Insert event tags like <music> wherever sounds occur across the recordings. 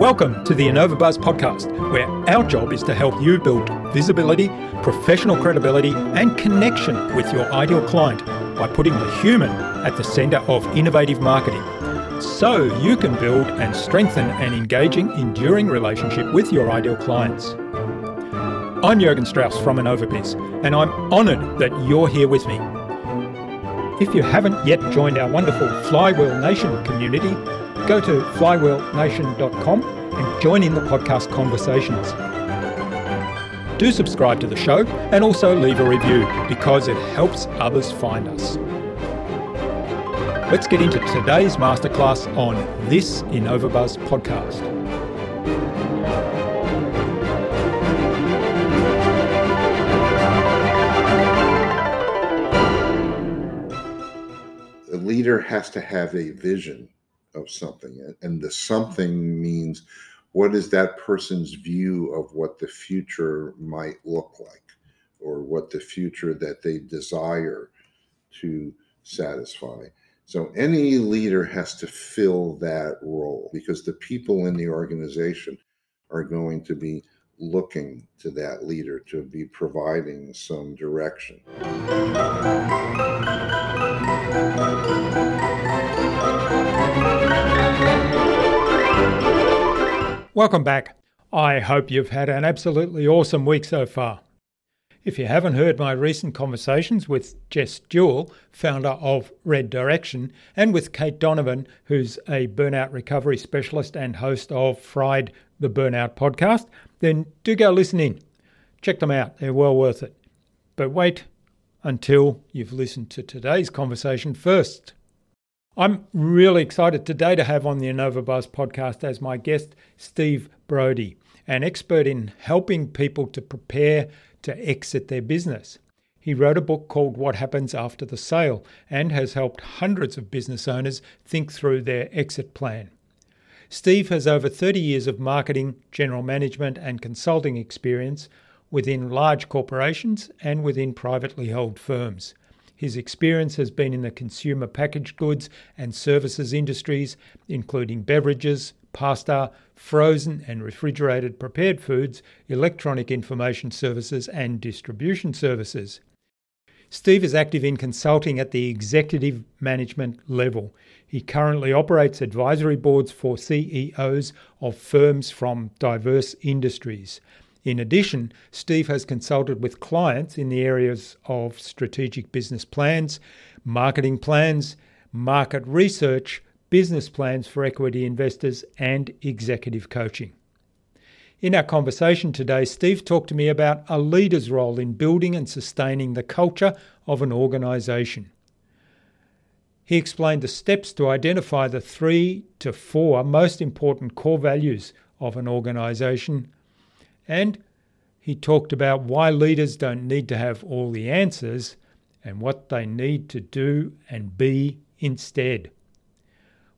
Welcome to the InnovaBuzz podcast, where our job is to help you build visibility, professional credibility, and connection with your ideal client by putting the human at the center of innovative marketing so you can build and strengthen an engaging, enduring relationship with your ideal clients. I'm Jurgen Strauss from InnovaBiz, and I'm honoured that you're here with me. If you haven't yet joined our wonderful Flywheel Nation community, go to flywheelnation.com and join in the podcast conversations. Do subscribe to the show and also leave a review because it helps others find us. Let's get into today's masterclass on this InnovaBuzz podcast. A leader has to have a vision of something, and the something means what is that person's view of what the future might look like or what the future that they desire to satisfy. So any leader has to fill that role because the people in the organization are going to be looking to that leader to be providing some direction. Welcome back. I hope you've had an absolutely awesome week so far. If you haven't heard my recent conversations with Jess Jewell, founder of Red Direction, and with Kate Donovan, who's a burnout recovery specialist and host of Fried the Burnout podcast, then do go listen in. Check them out, they're well worth it. But wait until you've listened to today's conversation first. I'm really excited today to have on the InnovaBuzz podcast as my guest Steve Brody, an expert in helping people to prepare to exit their business. He wrote a book called What Happens After the Sale and has helped hundreds of business owners think through their exit plan. Steve has over 30 years of marketing, general management, and consulting experience within large corporations and within privately held firms. His experience has been in the consumer packaged goods and services industries, including beverages, pasta, frozen and refrigerated prepared foods, electronic information services, and distribution services. Steve is active in consulting at the executive management level. He currently operates advisory boards for CEOs of firms from diverse industries. In addition, Steve has consulted with clients in the areas of strategic business plans, marketing plans, market research, business plans for equity investors, and executive coaching. In our conversation today, Steve talked to me about a leader's role in building and sustaining the culture of an organisation. He explained the steps to identify the three to four most important core values of an organisation, and he talked about why leaders don't need to have all the answers and what they need to do and be instead.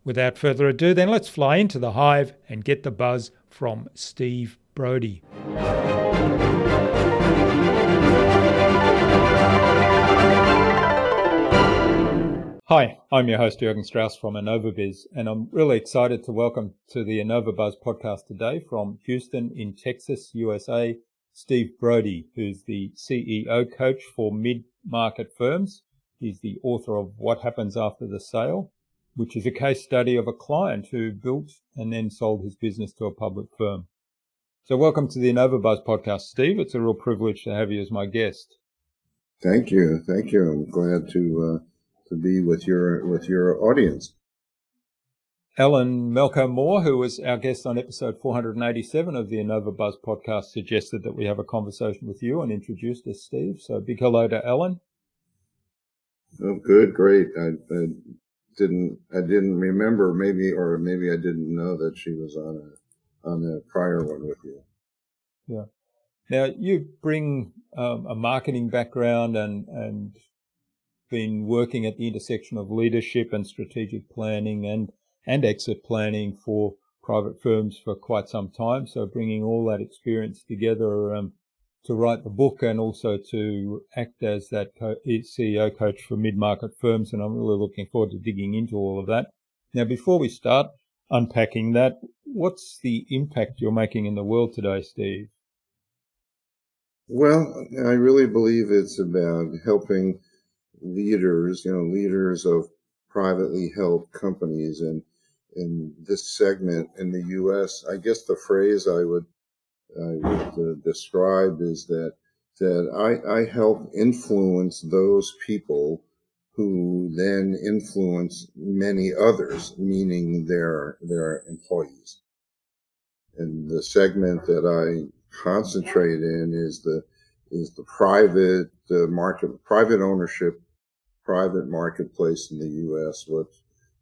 Without further ado, then let's fly into the hive and get the buzz from Steve Brody. Hi, I'm your host Jurgen Strauss from InnovaBiz, and I'm really excited to welcome to the InnovaBuzz podcast today from Houston in Texas, USA, Steve Brody, who's the CEO coach for mid-market firms. He's the author of What Happens After the Sale, which is a case study of a client who built and then sold his business to a public firm. So welcome to the InnovaBuzz podcast, Steve. It's a real privilege to have you as my guest. Thank you. Thank you. I'm glad to uh, to be with your with your audience. Ellen Melko Moore, who was our guest on episode 487 of the InnovaBuzz podcast, suggested that we have a conversation with you and introduced us, Steve. So big hello to Ellen. Oh, good, great. I, I didn't I didn't remember maybe or maybe I didn't know that she was on a on a prior one with you. Yeah. Now you bring um, a marketing background and and been working at the intersection of leadership and strategic planning and and exit planning for private firms for quite some time. So bringing all that experience together um, to write the book and also to act as that co- CEO coach for mid-market firms. And I'm really looking forward to digging into all of that. Now, before we start, unpacking that. What's the impact you're making in the world today, Steve? Well, I really believe it's about helping leaders, you know, leaders of privately held companies and in this segment in the U.S. I guess the phrase I would I would uh, describe is that that I, I help influence those people who then influence many others, meaning their their employees. And the segment that I concentrate in is the is the private uh, market, private ownership, private marketplace in the U.S., which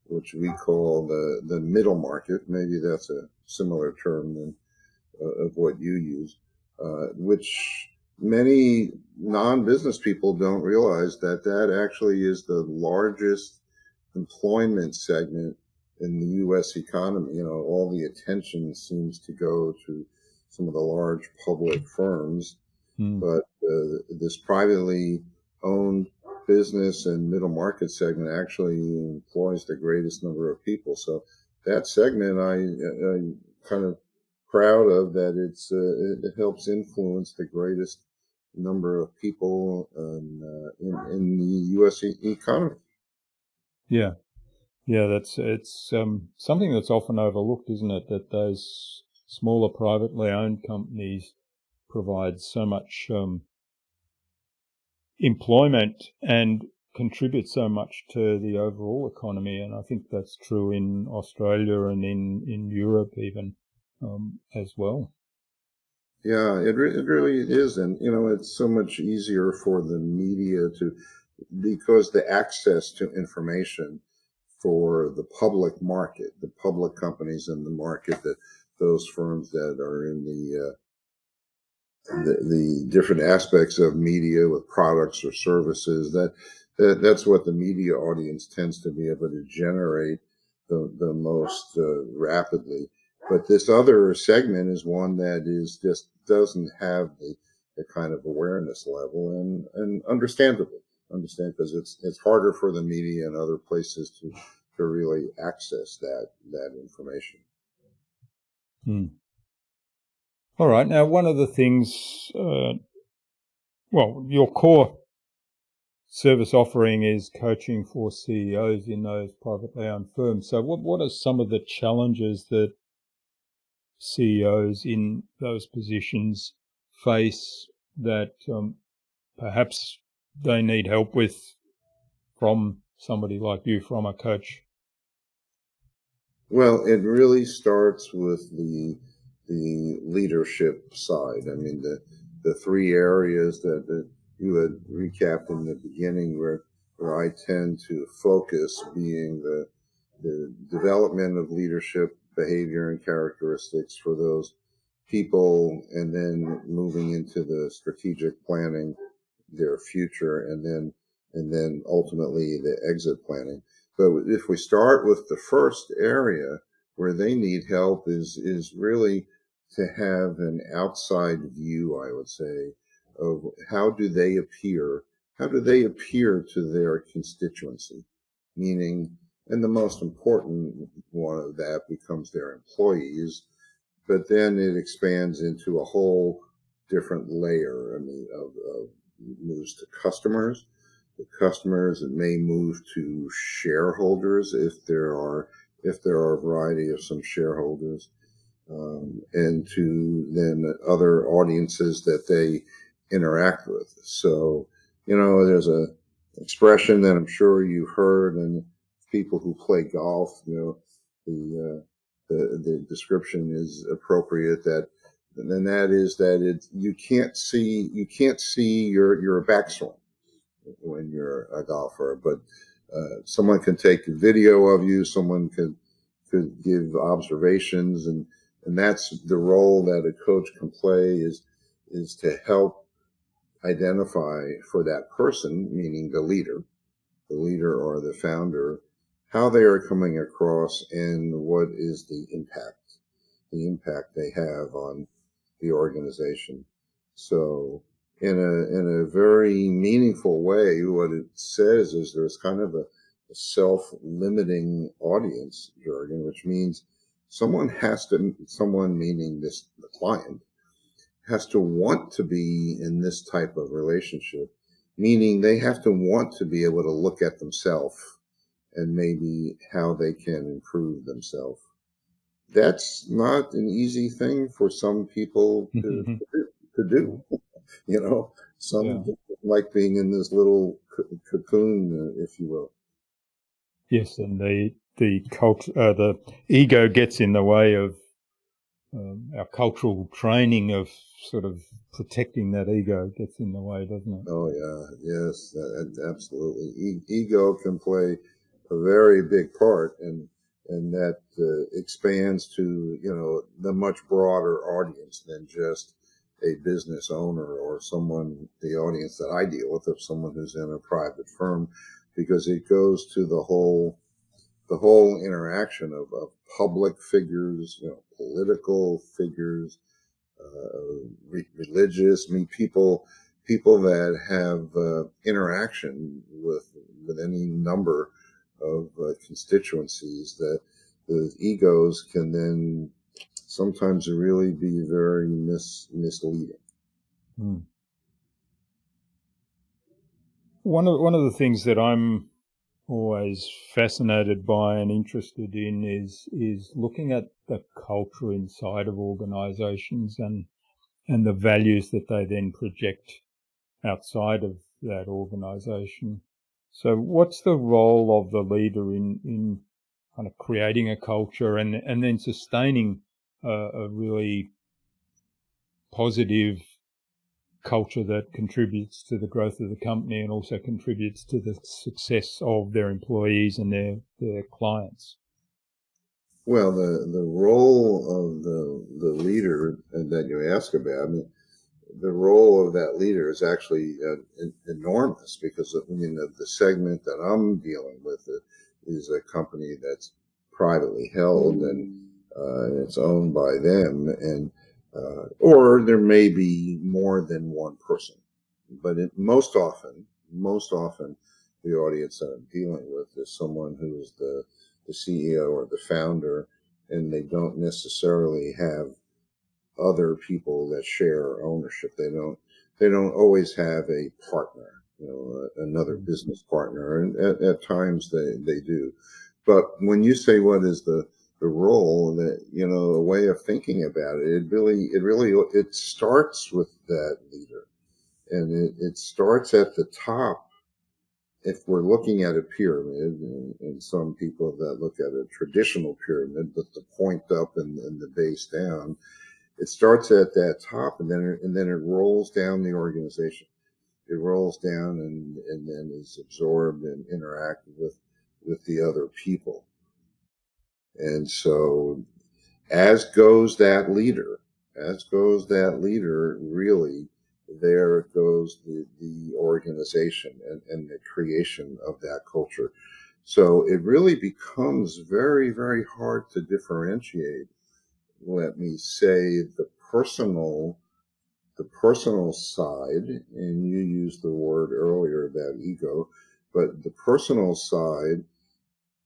which we call the the middle market. Maybe that's a similar term than uh, of what you use, uh, which many non-business people don't realize that that actually is the largest employment segment in the U.S. economy. You know, all the attention seems to go to some of the large public firms, mm. but uh, this privately owned business and middle market segment actually employs the greatest number of people. So that segment, I, I kind of proud of that. It's uh, it helps influence the greatest number of people um, uh, in, in the U.S. Economy. Yeah, yeah, that's it's um, something that's often overlooked, isn't it? That those smaller privately owned companies provide so much um, employment and contribute so much to the overall economy, and I think that's true in Australia and in in Europe even um, as well. Yeah, it, re- it really is. And, you know, it's so much easier for the media to, because the access to information for the public market, the public companies in the market, that those firms that are in the, uh, the, the different aspects of media with products or services that, that that's what the media audience tends to be able to generate the, the most uh, rapidly but this other segment is one that is just doesn't have the, the kind of awareness level and, and understandable. Understand because it's it's harder for the media and other places to to really access that that information. Hmm. All right. Now, one of the things, uh, well, your core service offering is coaching for CEOs in those privately owned firms. So, what what are some of the challenges that CEOs in those positions face that um, perhaps they need help with from somebody like you, from a coach? Well, it really starts with the the leadership side. I mean, the the three areas that, that you had recapped in the beginning, where where I tend to focus, being the the development of leadership behavior and characteristics for those people and then moving into the strategic planning their future and then and then ultimately the exit planning but if we start with the first area where they need help is is really to have an outside view i would say of how do they appear how do they appear to their constituency meaning and the most important one of that becomes their employees. But then it expands into a whole different layer. I mean, of, of moves to customers. The customers it may move to shareholders if there are if there are a variety of some shareholders, um, and to then other audiences that they interact with. So, you know, there's a expression that I'm sure you've heard, and people who play golf, you know, the, uh, the, the description is appropriate that, and that is that it, you can't see, you can't see your, your backswing when you're a golfer, but, uh, someone can take a video of you, someone could, could give observations and, and that's the role that a coach can play is, is to help identify for that person, meaning the leader, the leader or the founder, how they are coming across and what is the impact, the impact they have on the organization. So in a, in a very meaningful way, what it says is there's kind of a, a self-limiting audience jargon, which means someone has to, someone meaning this, the client, has to want to be in this type of relationship, meaning they have to want to be able to look at themselves and maybe how they can improve themselves. That's not an easy thing for some people to, <laughs> to do. You know, some yeah. like being in this little cocoon, uh, if you will. Yes, and the the uh, the ego gets in the way of um, our cultural training of sort of protecting that ego gets in the way, doesn't it? Oh yeah, yes, absolutely. E- ego can play a very big part, and and that uh, expands to you know the much broader audience than just a business owner or someone the audience that I deal with of someone who's in a private firm because it goes to the whole the whole interaction of, of public figures, you know, political figures, uh, re- religious. I mean, people people that have uh, interaction with with any number of uh, constituencies that the egos can then sometimes really be very mis- misleading. Hmm. One of one of the things that I'm always fascinated by and interested in is is looking at the culture inside of organizations and and the values that they then project outside of that organization. So what's the role of the leader in in kind of creating a culture and and then sustaining a, a really positive culture that contributes to the growth of the company and also contributes to the success of their employees and their, their clients? Well, the, the role of the, the leader that you ask about, I mean, the role of that leader is actually uh, enormous because I mean the, the, segment that I'm dealing with is a company that's privately held and uh, it's owned by them and uh, or there may be more than one person. But it, most often, most often, the audience that I'm dealing with is someone who is the, the CEO or the founder, and they don't necessarily have other people that share ownership. They don't they don't always have a partner, you know, another mm-hmm. business partner, and at, at times they they do. But when you say what is the the role that you know a way of thinking about it. It really it really it starts with that leader. And it, it starts at the top if we're looking at a pyramid and, and, some people that look at a traditional pyramid with the point up and, and the base down it starts at that top and then it, and then it rolls down the organization. It rolls down and and then is absorbed and interacted with with the other people and so, as goes that leader, as goes that leader, really, there goes the, the organization and, and the creation of that culture. So it really becomes very, very hard to differentiate, let me say, the personal, the personal side, and you used the word earlier about ego, but the personal side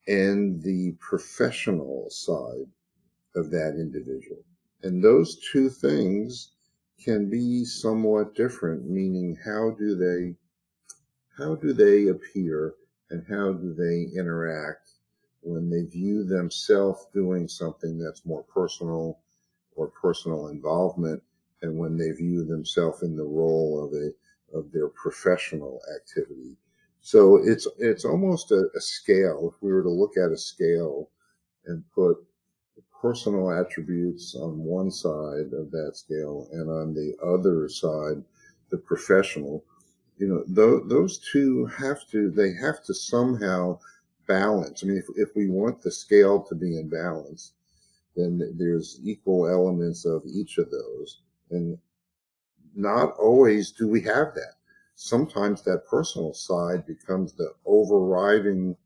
and the professional side of that individual. And those two things can be somewhat different, meaning how do they how do they appear and how do they interact when they view themselves doing something that's more personal or personal involvement and when they view themselves in the role of a of their professional activity so it's it's almost a, a, scale. If we were to look at a scale and put personal attributes on one side of that scale and on the other side the professional, you know, th- those two have to they have to somehow balance. I mean, if, if we want the scale to be in balance, then there's equal elements of each of those, and not always do we have that sometimes that personal side becomes the overriding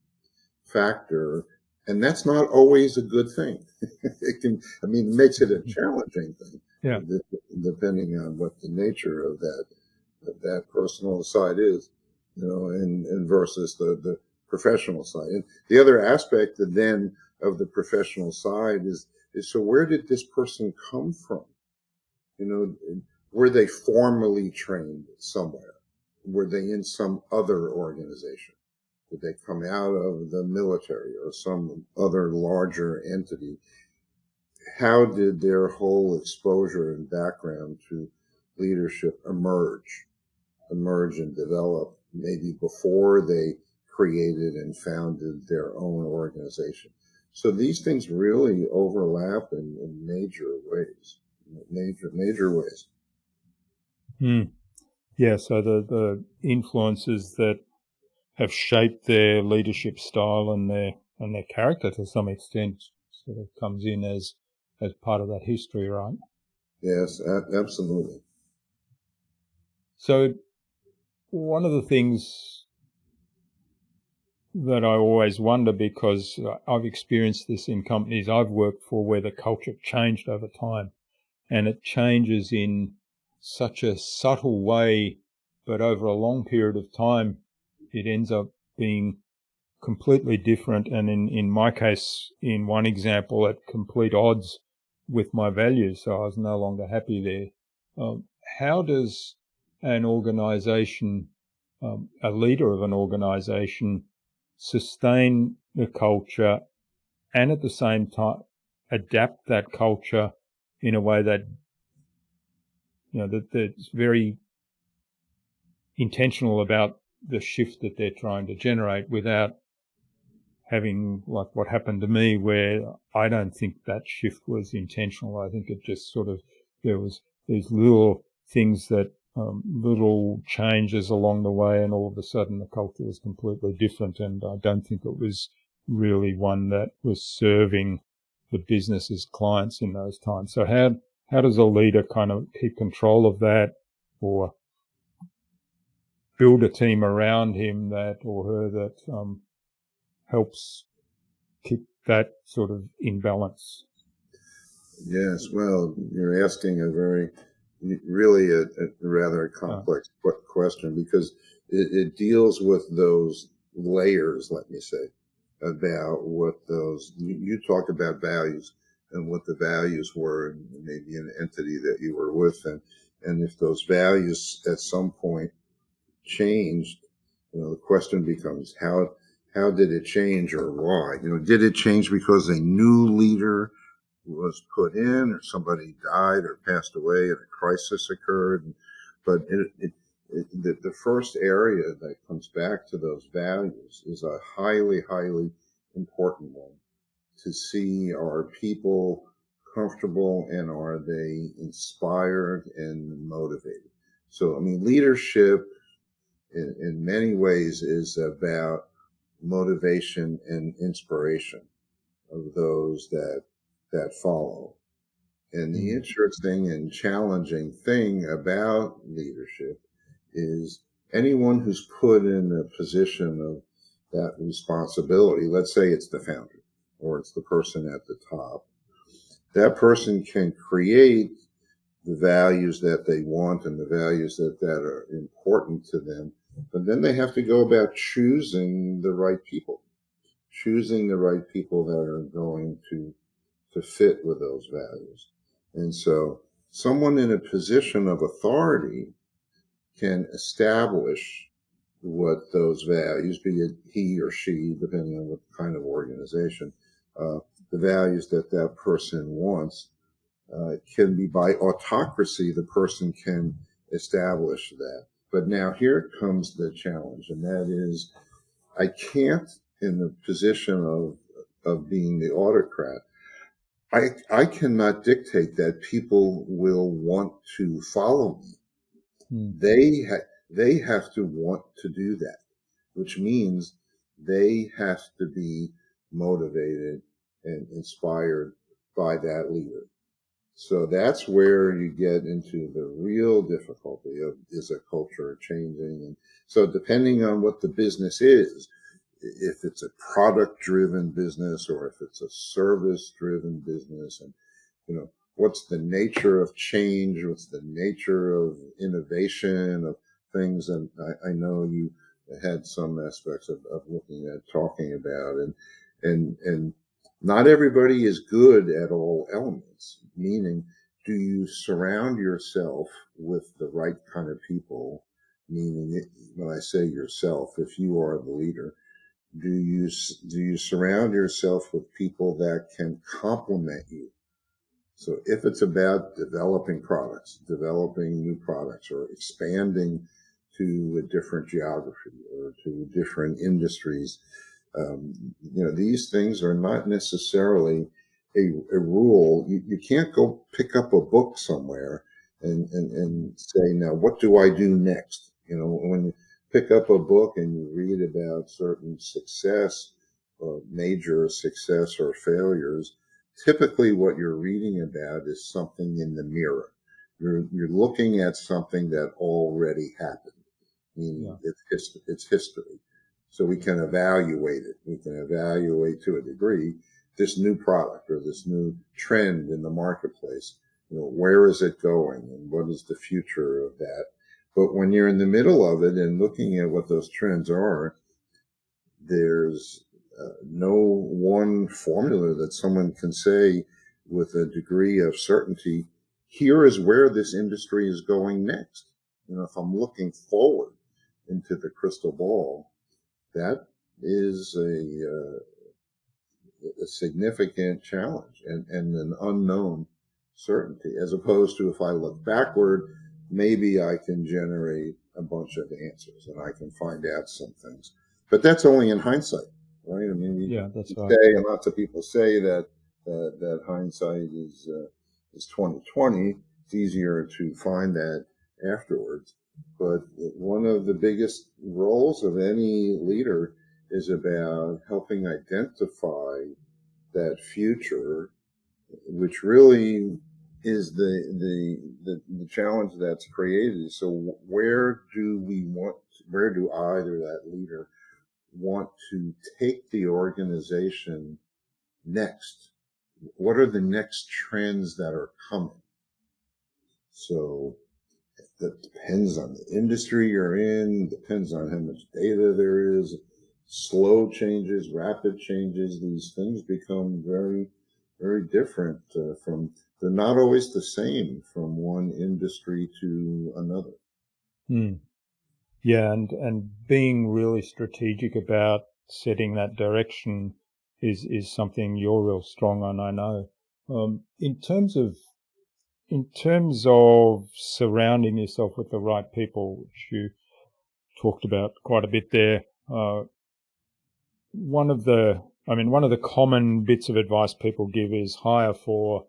factor and that's not always a good thing <laughs> it can i mean it makes it a challenging thing yeah depending on what the nature of that of that personal side is you know and, and versus the the professional side and the other aspect then of the professional side is is so where did this person come from? You know, were they formally trained somewhere? Were they in some other organization? Did they come out of the military or some other larger entity? How did their whole exposure and background to leadership emerge, emerge and develop maybe before they created and founded their own organization? So these things really overlap in, in major ways, major, major ways. Mm. Yeah. So the, the influences that have shaped their leadership style and their, and their character to some extent sort of comes in as, as part of that history, right? Yes, absolutely. So one of the things that I always wonder because I've experienced this in companies I've worked for where the culture changed over time and it changes in such a subtle way, but over a long period of time, it ends up being completely different. And in, in my case, in one example, at complete odds with my values. So I was no longer happy there. Um, how does an organization, um, a leader of an organization, sustain the culture and at the same time adapt that culture in a way that you know that that's very intentional about the shift that they're trying to generate without having like what happened to me where I don't think that shift was intentional. I think it just sort of there was these little things that um, little changes along the way, and all of a sudden the culture was completely different. And I don't think it was really one that was serving the business's clients in those times. So how how does a leader kind of keep control of that, or build a team around him that or her that um, helps keep that sort of in balance? Yes, well, you're asking a very really a, rather a rather complex uh, question because it, it, deals with those layers, let me say, about what those, you, you talk about values and what the values were and maybe an entity that you were with. And, and if those values at some point changed, you know, the question becomes how, how did it change or why? You know, did it change because a new leader was put in or somebody died or passed away and a crisis occurred. But it, it, it, the, the first area that comes back to those values is a highly, highly important one to see are people comfortable and are they inspired and motivated. So, I mean, leadership in, in many ways is about motivation and inspiration of those that that follow. And the mm-hmm. interesting and challenging thing about leadership is anyone who's put in a position of that responsibility, let's say it's the founder or it's the person at the top, that person can create the values that they want and the values that, that are important to them. But then they have to go about choosing the right people, choosing the right people that are going to to fit with those values. And so someone in a position of authority can establish what those values, be it he or she, depending on what kind of organization, uh, the values that that person wants, uh, can be by autocracy, the person can establish that. But now here comes the challenge, and that is I can't, in the position of, of being the autocrat, I, I cannot dictate that people will want to follow me. Hmm. They ha- they have to want to do that, which means they have to be motivated and inspired by that leader. So that's where you get into the real difficulty of is a culture changing? And so depending on what the business is, if it's a product driven business or if it's a service driven business and you know what's the nature of change what's the nature of innovation of things and i, I know you had some aspects of, of looking at talking about and and and not everybody is good at all elements, meaning, do you surround yourself with the right kind of people? Meaning, when I say yourself, if you are the leader, do you do you surround yourself with people that can complement you so if it's about developing products developing new products or expanding to a different geography or to different industries um, you know these things are not necessarily a, a rule you, you can't go pick up a book somewhere and, and, and say now what do i do next you know when you pick up a book and you read about certain success or major success or failures, typically what you're reading about is something in the mirror. You're, you're looking at something that already happened, meaning yeah. it's, it's history. So we can evaluate it. We can evaluate to a degree this new product or this new trend in the marketplace. You know, where is it going and what is the future of that? But when you're in the middle of it and looking at what those trends are, there's uh, no one formula that someone can say with a degree of certainty, here is where this industry is going next. You know, if I'm looking forward into the crystal ball, that is a, uh, a significant challenge and, and an unknown certainty, as opposed to if I look backward maybe I can generate a bunch of answers and I can find out some things. But that's only in hindsight, right? I mean, yeah, that's right. Say, and lots of people say that uh, that hindsight is uh, is twenty twenty. It's easier to find that afterwards. But one of the biggest roles of any leader is about helping identify that future, which really is the, the the the challenge that's created. So where do we want? Where do or that leader want to take the organization next? What are the next trends that are coming? So that depends on the industry you're in, depends on how much data there is, slow changes, rapid changes. These things become very, very different uh, from they're not always the same from one industry to another. Hmm. Yeah, and and being really strategic about setting that direction is is something you're real strong on. I know. Um, in terms of in terms of surrounding yourself with the right people, which you talked about quite a bit there. Uh, one of the, I mean, one of the common bits of advice people give is hire for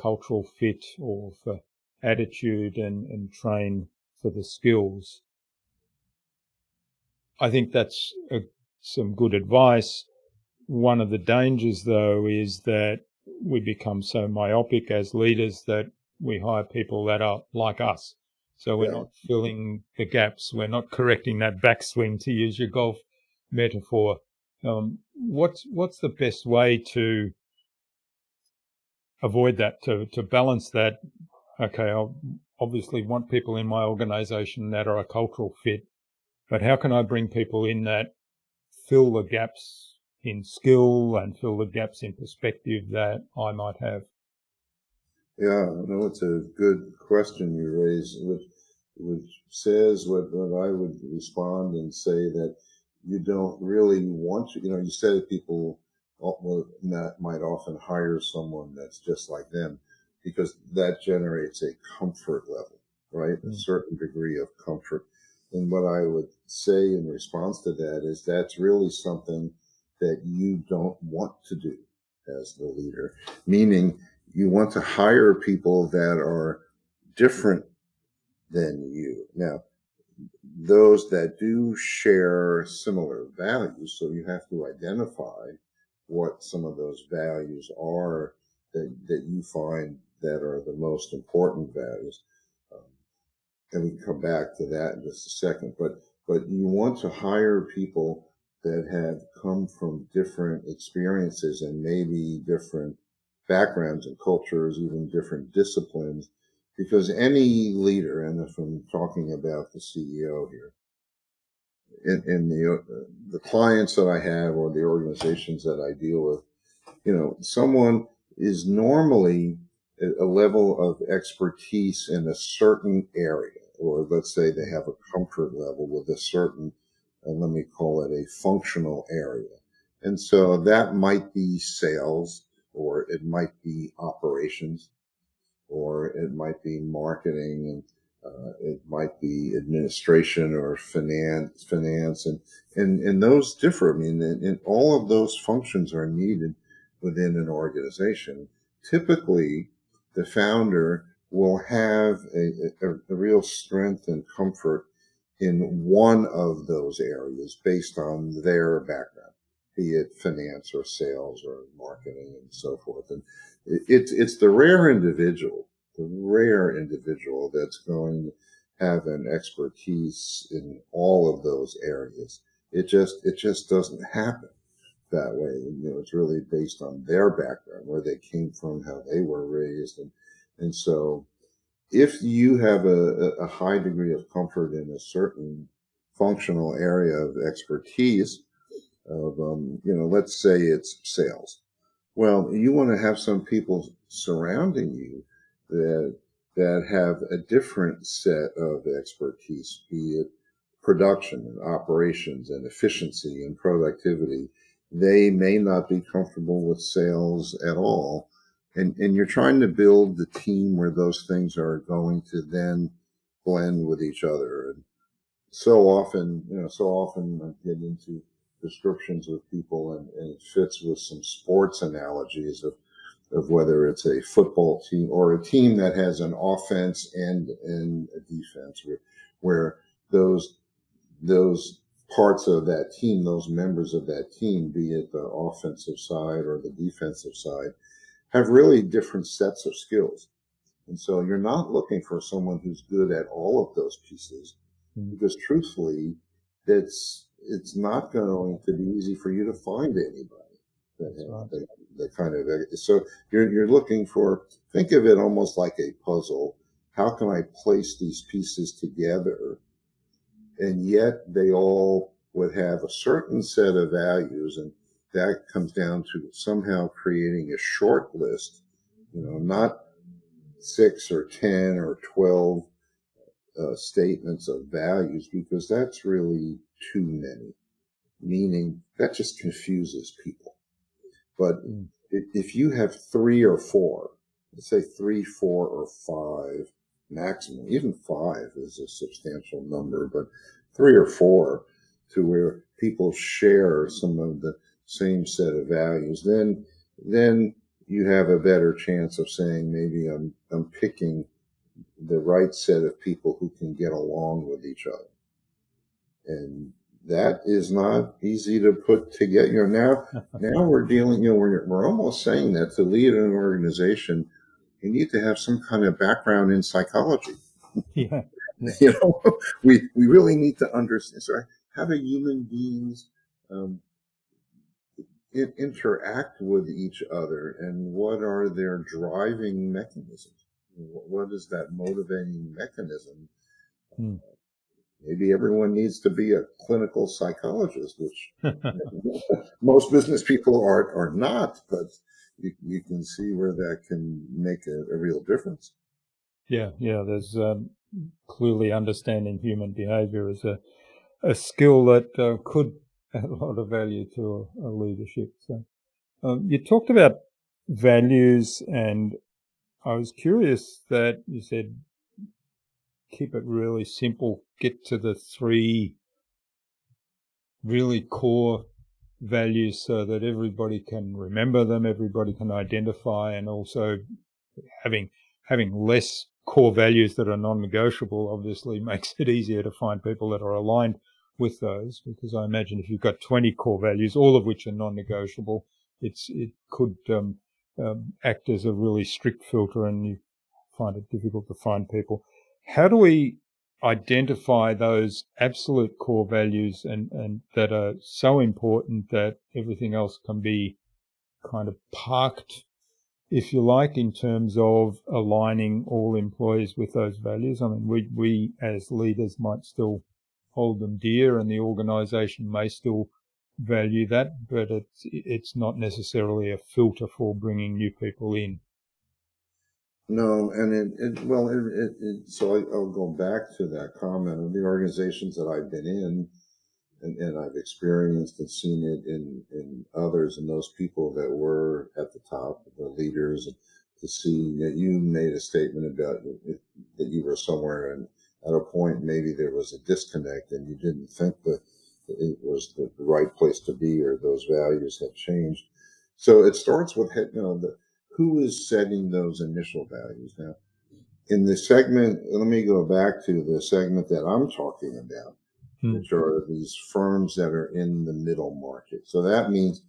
cultural fit or for attitude and, and train for the skills. I think that's a, some good advice. One of the dangers, though, is that we become so myopic as leaders that we hire people that are like us. So we're yeah. not filling the gaps. We're not correcting that backswing, to use your golf metaphor. Um, what's what's the best way to avoid that, to, to balance that. Okay, I obviously want people in my organization that are a cultural fit, but how can I bring people in that fill the gaps in skill and fill the gaps in perspective that I might have? Yeah, no, it's a good question you raise, which, which says what, what I would respond and say that you don't really want to, you know, you said people that might often hire someone that's just like them because that generates a comfort level, right? Mm-hmm. A mm. certain degree of comfort. And what I would say in response to that is that's really something that you don't want to do as the leader, meaning you want to hire people that are different than you. Now, those that do share similar values, so you have to identify what some of those values are that, that you find that are the most important values. Um, and we can come back to that in just a second, but, but you want to hire people that have come from different experiences and maybe different backgrounds and cultures, even different disciplines, because any leader, and if I'm talking about the CEO here, in, in the uh, the clients that I have or the organizations that I deal with, you know, someone is normally a level of expertise in a certain area, or let's say they have a comfort level with a certain, uh, let me call it a functional area. And so that might be sales, or it might be operations, or it might be marketing, and uh, it might be administration or finance, finance, and and and those differ. I mean, and, and all of those functions are needed within an organization. Typically, the founder will have a, a, a, real strength and comfort in one of those areas based on their background, be it finance or sales or marketing and so forth. And it's, it's the rare individual, the rare individual that's going to have an expertise in all of those areas. It just, it just doesn't happen that way. You know, it's really based on their background, where they came from, how they were raised. And, and so if you have a, a high degree of comfort in a certain functional area of expertise of, um, you know, let's say it's sales. Well, you want to have some people surrounding you that, that have a different set of expertise, be it production and operations and efficiency and productivity they may not be comfortable with sales at all. And, and you're trying to build the team where those things are going to then blend with each other. And so often, you know, so often I get into descriptions with people and, and it fits with some sports analogies of, of whether it's a football team or a team that has an offense and, and a defense where, where those, those parts of that team, those members of that team, be it the offensive side or the defensive side, have really different sets of skills. And so you're not looking for someone who's good at all of those pieces mm-hmm. because truthfully, it's, it's not going to be easy for you to find anybody that, right. that, that kind of, so you're, you're looking for, think of it almost like a puzzle. How can I place these pieces together and yet they all would have a certain set of values and that comes down to somehow creating a short list you know not six or ten or 12 uh, statements of values because that's really too many meaning that just confuses people but mm. if you have three or four let's say three four or five maximum. Even five is a substantial number, but three or four to where people share some of the same set of values, then then you have a better chance of saying maybe I'm I'm picking the right set of people who can get along with each other. And that is not easy to put together. You know, now <laughs> now we're dealing, you know, we're we're almost saying that to lead an organization you need to have some kind of background in psychology. <laughs> Yeah. <laughs> you know, we, we really need to understand. So how do human beings um, in, interact with each other and what are their driving mechanisms? What is that motivating mechanism? Hmm. Maybe everyone needs to be a clinical psychologist, which <laughs> most business people are, are not, but you, you can see where that can make a, a real difference. Yeah, yeah. There's um, clearly understanding human behavior as a a skill that uh, could add a lot of value to a, a leadership. So, um, you talked about values, and I was curious that you said keep it really simple. Get to the three really core values so that everybody can remember them, everybody can identify, and also having having less core values that are non-negotiable obviously <laughs> makes it easier to find people that are aligned with those. Because I imagine if you've got 20 core values, all of which are non-negotiable, it's it could um, um, act as a really strict filter, and you find it difficult to find people. How do we identify those absolute core values and, and that are so important that everything else can be kind of parked, if you like, in terms of aligning all employees with those values. I mean, we, we as leaders might still hold them dear and the organization may still value that, but it's it's not necessarily a filter for bringing new people in. No, and it, it well, it, it, it so I, will go back to that comment of the organizations that I've been in, and, and I've experienced and seen it in in others and those people that were at the top, the leaders, to see that you made a statement about that you were somewhere and at a point maybe there was a disconnect and you didn't think that it was the, the right place to be or those values had changed. So it starts with you know the who is setting those initial values now. In the segment, let me go back to the segment that I'm talking about, hmm. which are these firms that are in the middle market. So that means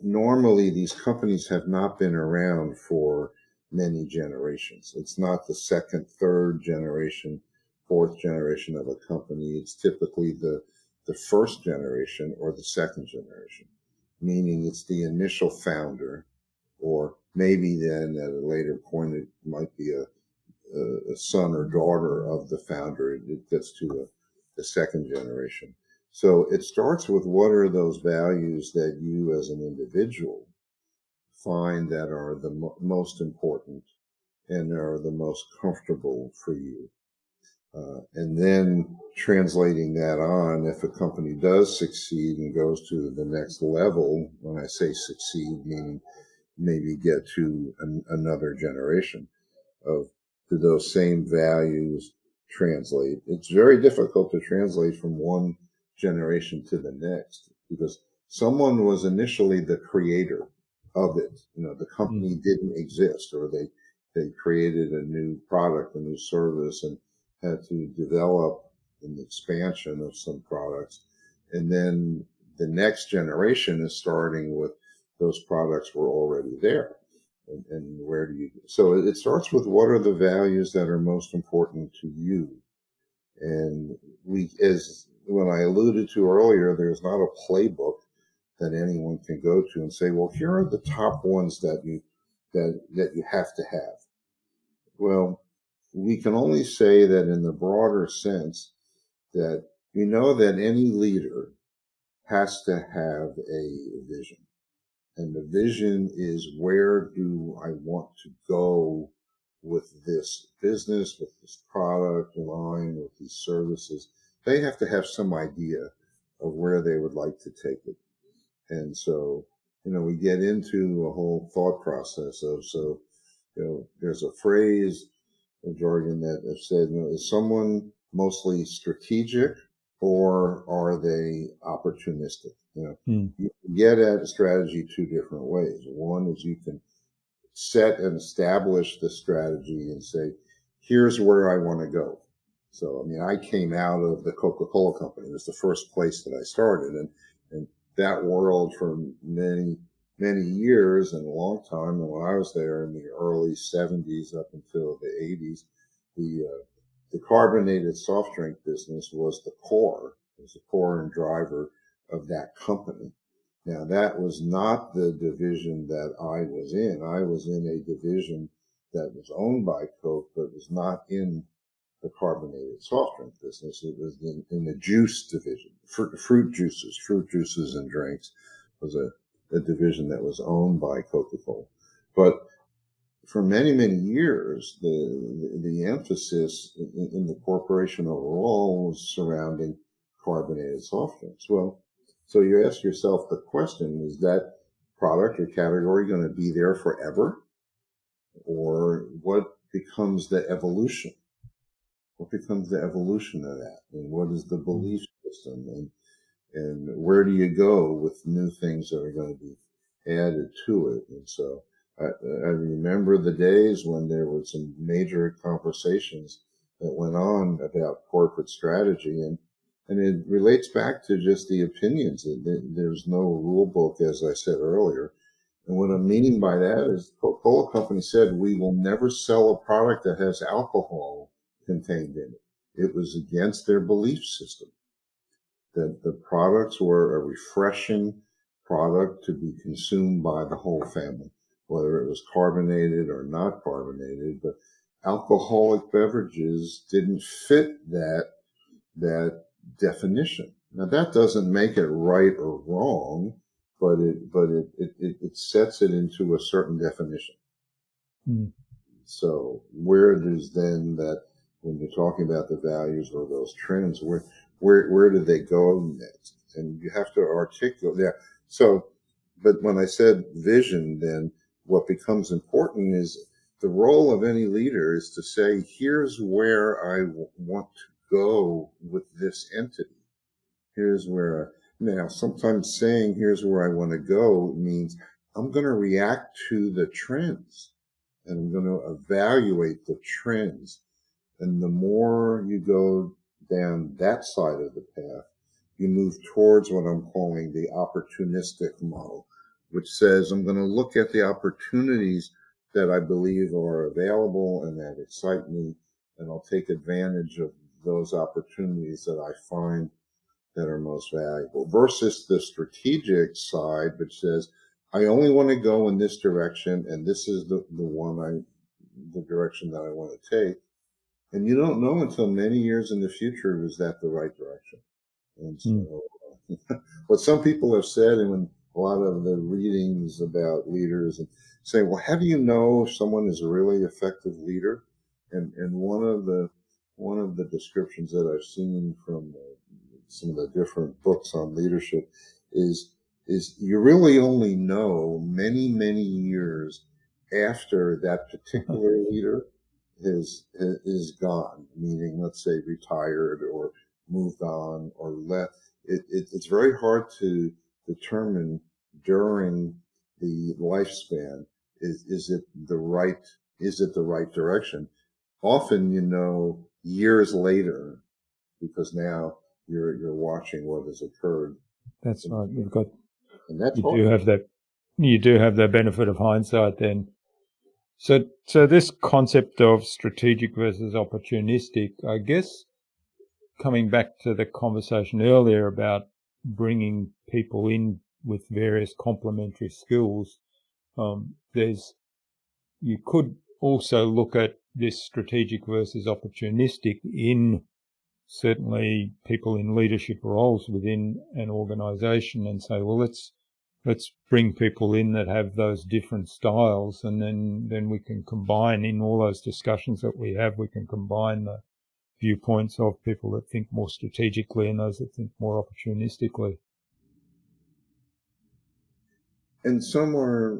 normally these companies have not been around for many generations. It's not the second, third generation, fourth generation of a company. It's typically the, the first generation or the second generation, meaning it's the initial founder, or maybe then at a later point it might be a, a, a son or daughter of the founder. It gets to the, the second generation. So it starts with what are those values that you as an individual find that are the mo- most important and are the most comfortable for you. Uh, and then translating that on, if a company does succeed and goes to the next level, when I say succeed, meaning maybe get to an, another generation of do those same values translate. It's very difficult to translate from one generation to the next because someone was initially the creator of it. You know, the company mm-hmm. didn't exist or they, they created a new product, a new service and had to develop an expansion of some products. And then the next generation is starting with those products were already there. And, and where do you, so it starts with what are the values that are most important to you? And we, as when I alluded to earlier, there's not a playbook that anyone can go to and say, well, here are the top ones that you that that you have to have. Well, we can only say that in the broader sense that you know that any leader has to have a vision. And the vision is where do I want to go with this business, with this product line, with these services? They have to have some idea of where they would like to take it. And so, you know, we get into a whole thought process of, so, you know, there's a phrase, a jargon that I've said, you know, is someone mostly strategic or are they opportunistic? You know, mm. you get at a strategy two different ways. One is you can set and establish the strategy and say, here's where I want to go. So, I mean, I came out of the Coca-Cola company. It was the first place that I started. And, and that world for many, many years and a long time. And when I was there in the early 70s up until the 80s, the, uh, the carbonated soft drink business was the core, was the core and driver of that company. Now that was not the division that I was in. I was in a division that was owned by Coke, but was not in the carbonated soft drink business. It was in, in the juice division, fruit, fruit, juices, fruit juices and drinks was a, a division that was owned by Coca-Cola. But for many, many years, the, the, the emphasis in, in, the corporation overall was surrounding carbonated soft drinks. Well, so you ask yourself the question, is that product or category going to be there forever? Or what becomes the evolution? What becomes the evolution of that? And what is the belief mm-hmm. system? And, and where do you go with new things that are going to be added to it? And so I, I remember the days when there were some major conversations that went on about corporate strategy and and it relates back to just the opinions. There's no rule book, as I said earlier. And what I'm meaning by that is Coca-Cola Company said we will never sell a product that has alcohol contained in it. It was against their belief system that the products were a refreshing product to be consumed by the whole family, whether it was carbonated or not carbonated, but alcoholic beverages didn't fit that, that definition. Now that doesn't make it right or wrong, but it but it it, it sets it into a certain definition. Mm. So where does then that when you're talking about the values or those trends, where where where do they go next? And you have to articulate. Yeah. So, but when I said vision, then what becomes important is the role of any leader is to say, here's where I w- want to go with this entity. Here's where, I, now sometimes saying here's where I want to go means I'm going to react to the trends and I'm going to evaluate the trends. And the more you go down that side of the path, you move towards what I'm calling the opportunistic model, which says I'm going to look at the opportunities that I believe are available and that excite me, and I'll take advantage of those opportunities that I find that are most valuable versus the strategic side, which says, I only want to go in this direction and this is the, the one I, the direction that I want to take. And you don't know until many years in the future, is that the right direction? And so, mm. <laughs> what some people have said, and when a lot of the readings about leaders and say, well, how do you know if someone is a really effective leader? And, and one of the, one of the descriptions that I've seen from uh, some of the different books on leadership is is you really only know many many years after that particular <laughs> leader is is gone meaning let's say retired or moved on or left it, it, it's very hard to determine during the lifespan is is it the right is it the right direction often you know years later because now you're you're watching what has occurred. That's right. You've got and that's you do have that you do have the benefit of hindsight then. So so this concept of strategic versus opportunistic, I guess coming back to the conversation earlier about bringing people in with various complementary skills, um, there's you could also look at this strategic versus opportunistic in certainly people in leadership roles within an organization and say, well, let's, let's bring people in that have those different styles and then, then we can combine in all those discussions that we have, we can combine the viewpoints of people that think more strategically and those that think more opportunistically. And some are,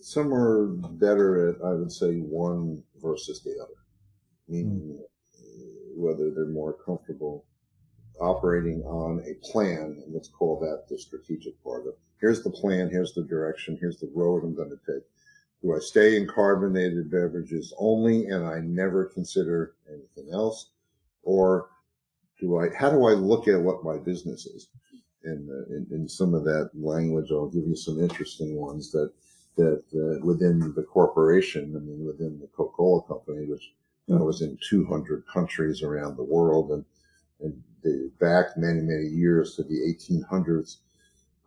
some are better at, I would say, one versus the other. Meaning, mm whether they're more comfortable operating on a plan, and let's call that the strategic part of here's the plan, here's the direction, here's the road I'm going to take. Do I stay in carbonated beverages only and I never consider anything else? Or do I, how do I look at what my business is? And uh, in, in, some of that language, I'll give you some interesting ones that, that uh, within the corporation, I mean, within the Coca-Cola company, which I was in 200 countries around the world and, and back many, many years to the 1800s.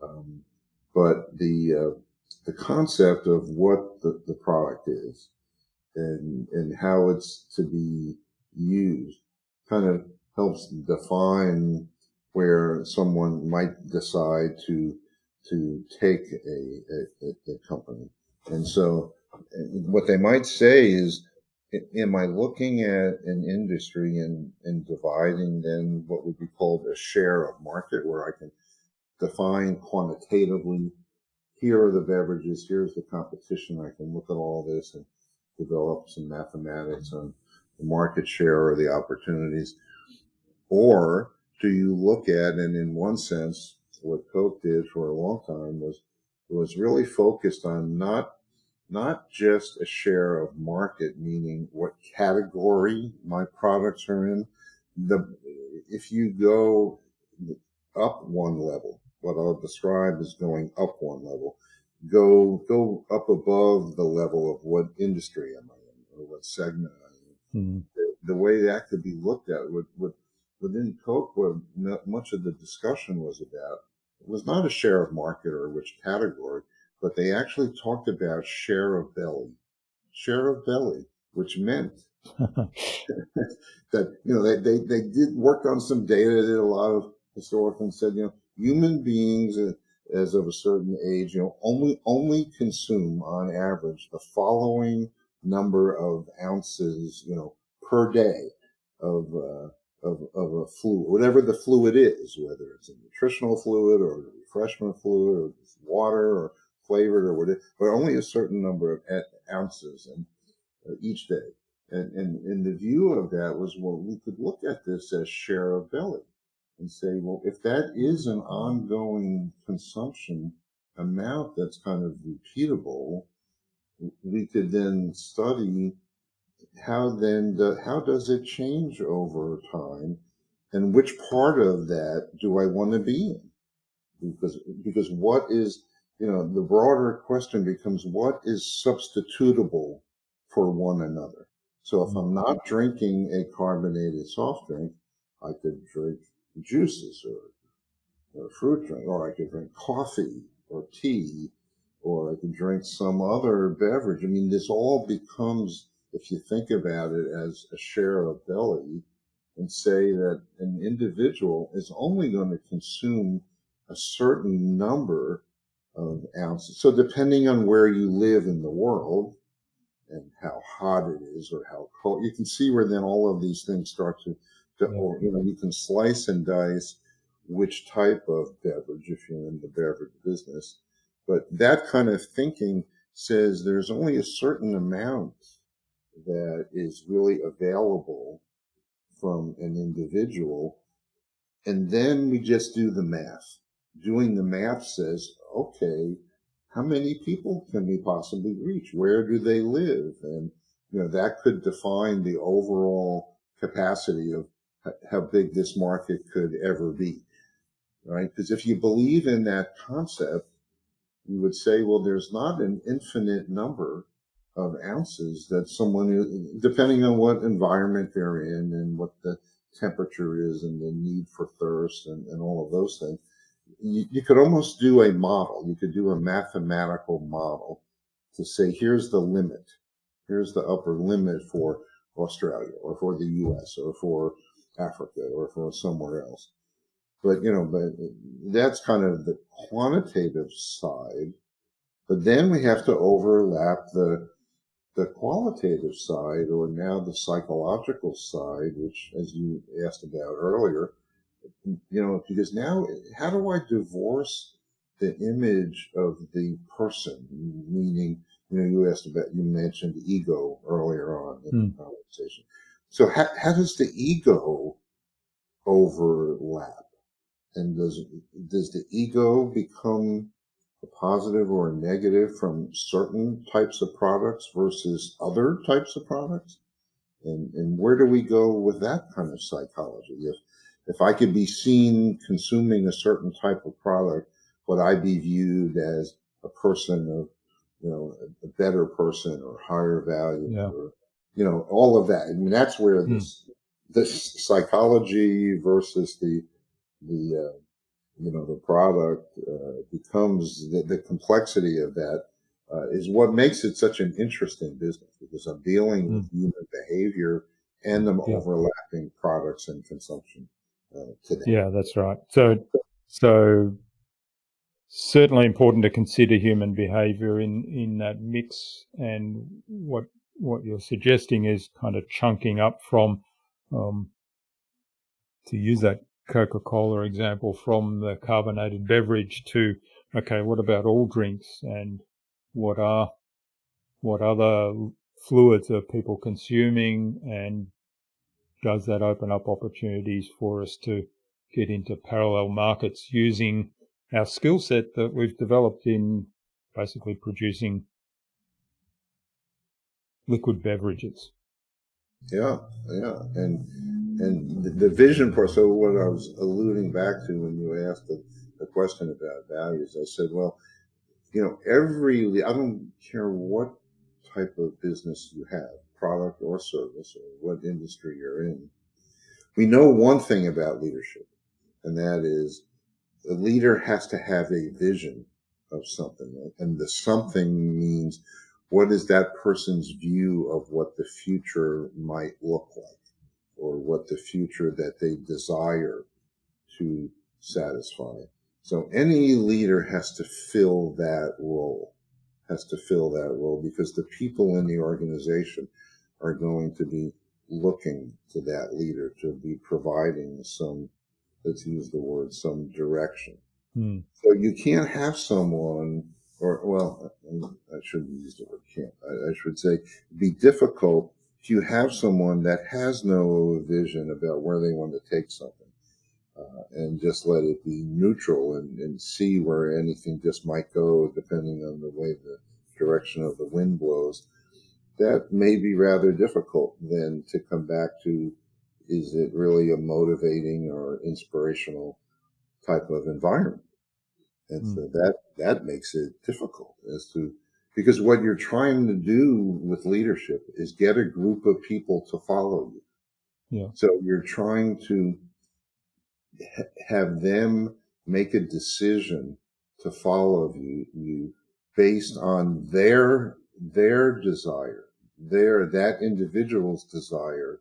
Um, but the, uh, the concept of what the, the product is and, and how it's to be used kind of helps define where someone might decide to, to take a, a, a company. And so what they might say is, am I looking at an industry and, and dividing then what would be called a share of market where I can define quantitatively here are the beverages, here's the competition. I can look at all this and develop some mathematics on the market share or the opportunities. Or do you look at, and in one sense, what Coke did for a long time was, was really focused on not not just a share of market, meaning what category my products are in. The, if you go up one level, what I'll describe as going up one level, go, go up above the level of what industry am I in or what segment Mm-hmm. The, the, way that could be looked at would, would within Coke, what much of the discussion was about, it was not a share of market or which category but they actually talked about share of belly, share of belly, which meant <laughs> that, you know, they, they, they did work on some data, did a lot of historically said, you know, human beings as of a certain age, you know, only only consume on average the following number of ounces, you know, per day of uh, of, of a fluid, whatever the fluid is, whether it's a nutritional fluid or a refreshment fluid or water or flavored or whatever, but only a certain number of ounces and uh, each day. And, and, and the view of that was, well, we could look at this as share of belly and say, well, if that is an ongoing consumption amount that's kind of repeatable, we could then study how then the, how does it change over time and which part of that do I want to be in? Because, because what is, you know, the broader question becomes what is substitutable for one another? So if I'm not mm-hmm. drinking a carbonated soft drink, I could drink juices or, or fruit drink, or I could drink coffee or tea, or I can drink some other beverage. I mean, this all becomes if you think about it as a share of belly and say that an individual is only going to consume a certain number of ounces. So depending on where you live in the world and how hot it is or how cold, you can see where then all of these things start to, to or, you know, you can slice and dice which type of beverage if you're in the beverage business. But that kind of thinking says there's only a certain amount that is really available from an individual. And then we just do the math. Doing the math says, okay, how many people can we possibly reach? Where do they live? And, you know, that could define the overall capacity of how big this market could ever be, right? Because if you believe in that concept, you would say, well, there's not an infinite number of ounces that someone, depending on what environment they're in and what the temperature is and the need for thirst and, and all of those things, you, you could almost do a model. You could do a mathematical model to say, here's the limit. Here's the upper limit for Australia or for the US or for Africa or for somewhere else. But, you know, but that's kind of the quantitative side. But then we have to overlap the the qualitative side or now the psychological side, which as you asked about earlier, you know, because now how do I divorce the image of the person? Meaning, you know, you asked about, you mentioned ego earlier on in mm. the hmm. conversation. So how, how does the ego overlap? And does, does the ego become a positive or a negative from certain types of products versus other types of products? And, and where do we go with that kind of psychology? If, if I could be seen consuming a certain type of product, would I be viewed as a person of, you know, a better person or higher value yeah. or, you know, all of that. I mean, that's where mm. this, this psychology versus the, the, uh, you know, the product uh, becomes the, the, complexity of that uh, is what makes it such an interesting business because I'm dealing mm. with human behavior and the yeah. overlapping products and consumption uh, today. Yeah, that's right. So, so certainly important to consider human behavior in, in that mix and what, what you're suggesting is kind of chunking up from, um, to use that Coca-Cola example from the carbonated beverage to, okay, what about all drinks and what are, what other fluids are people consuming and does that open up opportunities for us to get into parallel markets using our skill set that we've developed in basically producing liquid beverages? Yeah, yeah. And and the, the vision part. so what I was alluding back to when you asked the, the question about values, I said, well, you know, every I don't care what type of business you have, product or service, or what industry you're in. We know one thing about leadership, and that is the leader has to have a vision of something, and the something means what is that person's view of what the future might look like or what the future that they desire to satisfy. So any leader has to fill that role, has to fill that role because the people in the organization are going to be looking to that leader to be providing some, let's use the word, some direction. Hmm. So you can't have someone, or well, I shouldn't use the word can't. I, I should say be difficult if you have someone that has no vision about where they want to take something. Uh, and just let it be neutral and, and see where anything just might go depending on the way the direction of the wind blows that may be rather difficult then to come back to is it really a motivating or inspirational type of environment and mm. so that that makes it difficult as to because what you're trying to do with leadership is get a group of people to follow you yeah so you're trying to ha- have them make a decision to follow you you based on their their desire their that individual's desire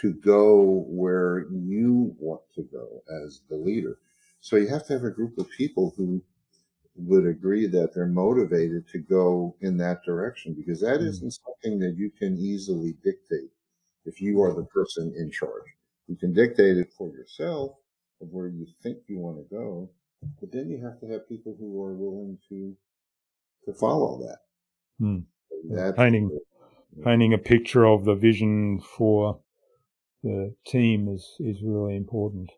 to go where you want to go as the leader. So you have to have a group of people who would agree that they're motivated to go in that direction because that mm. isn't something that you can easily dictate if you are the person in charge. You can dictate it for yourself of where you think you want to go, but then you have to have people who are willing to to follow that. That's painting painting a picture of the vision for the team is, is really important.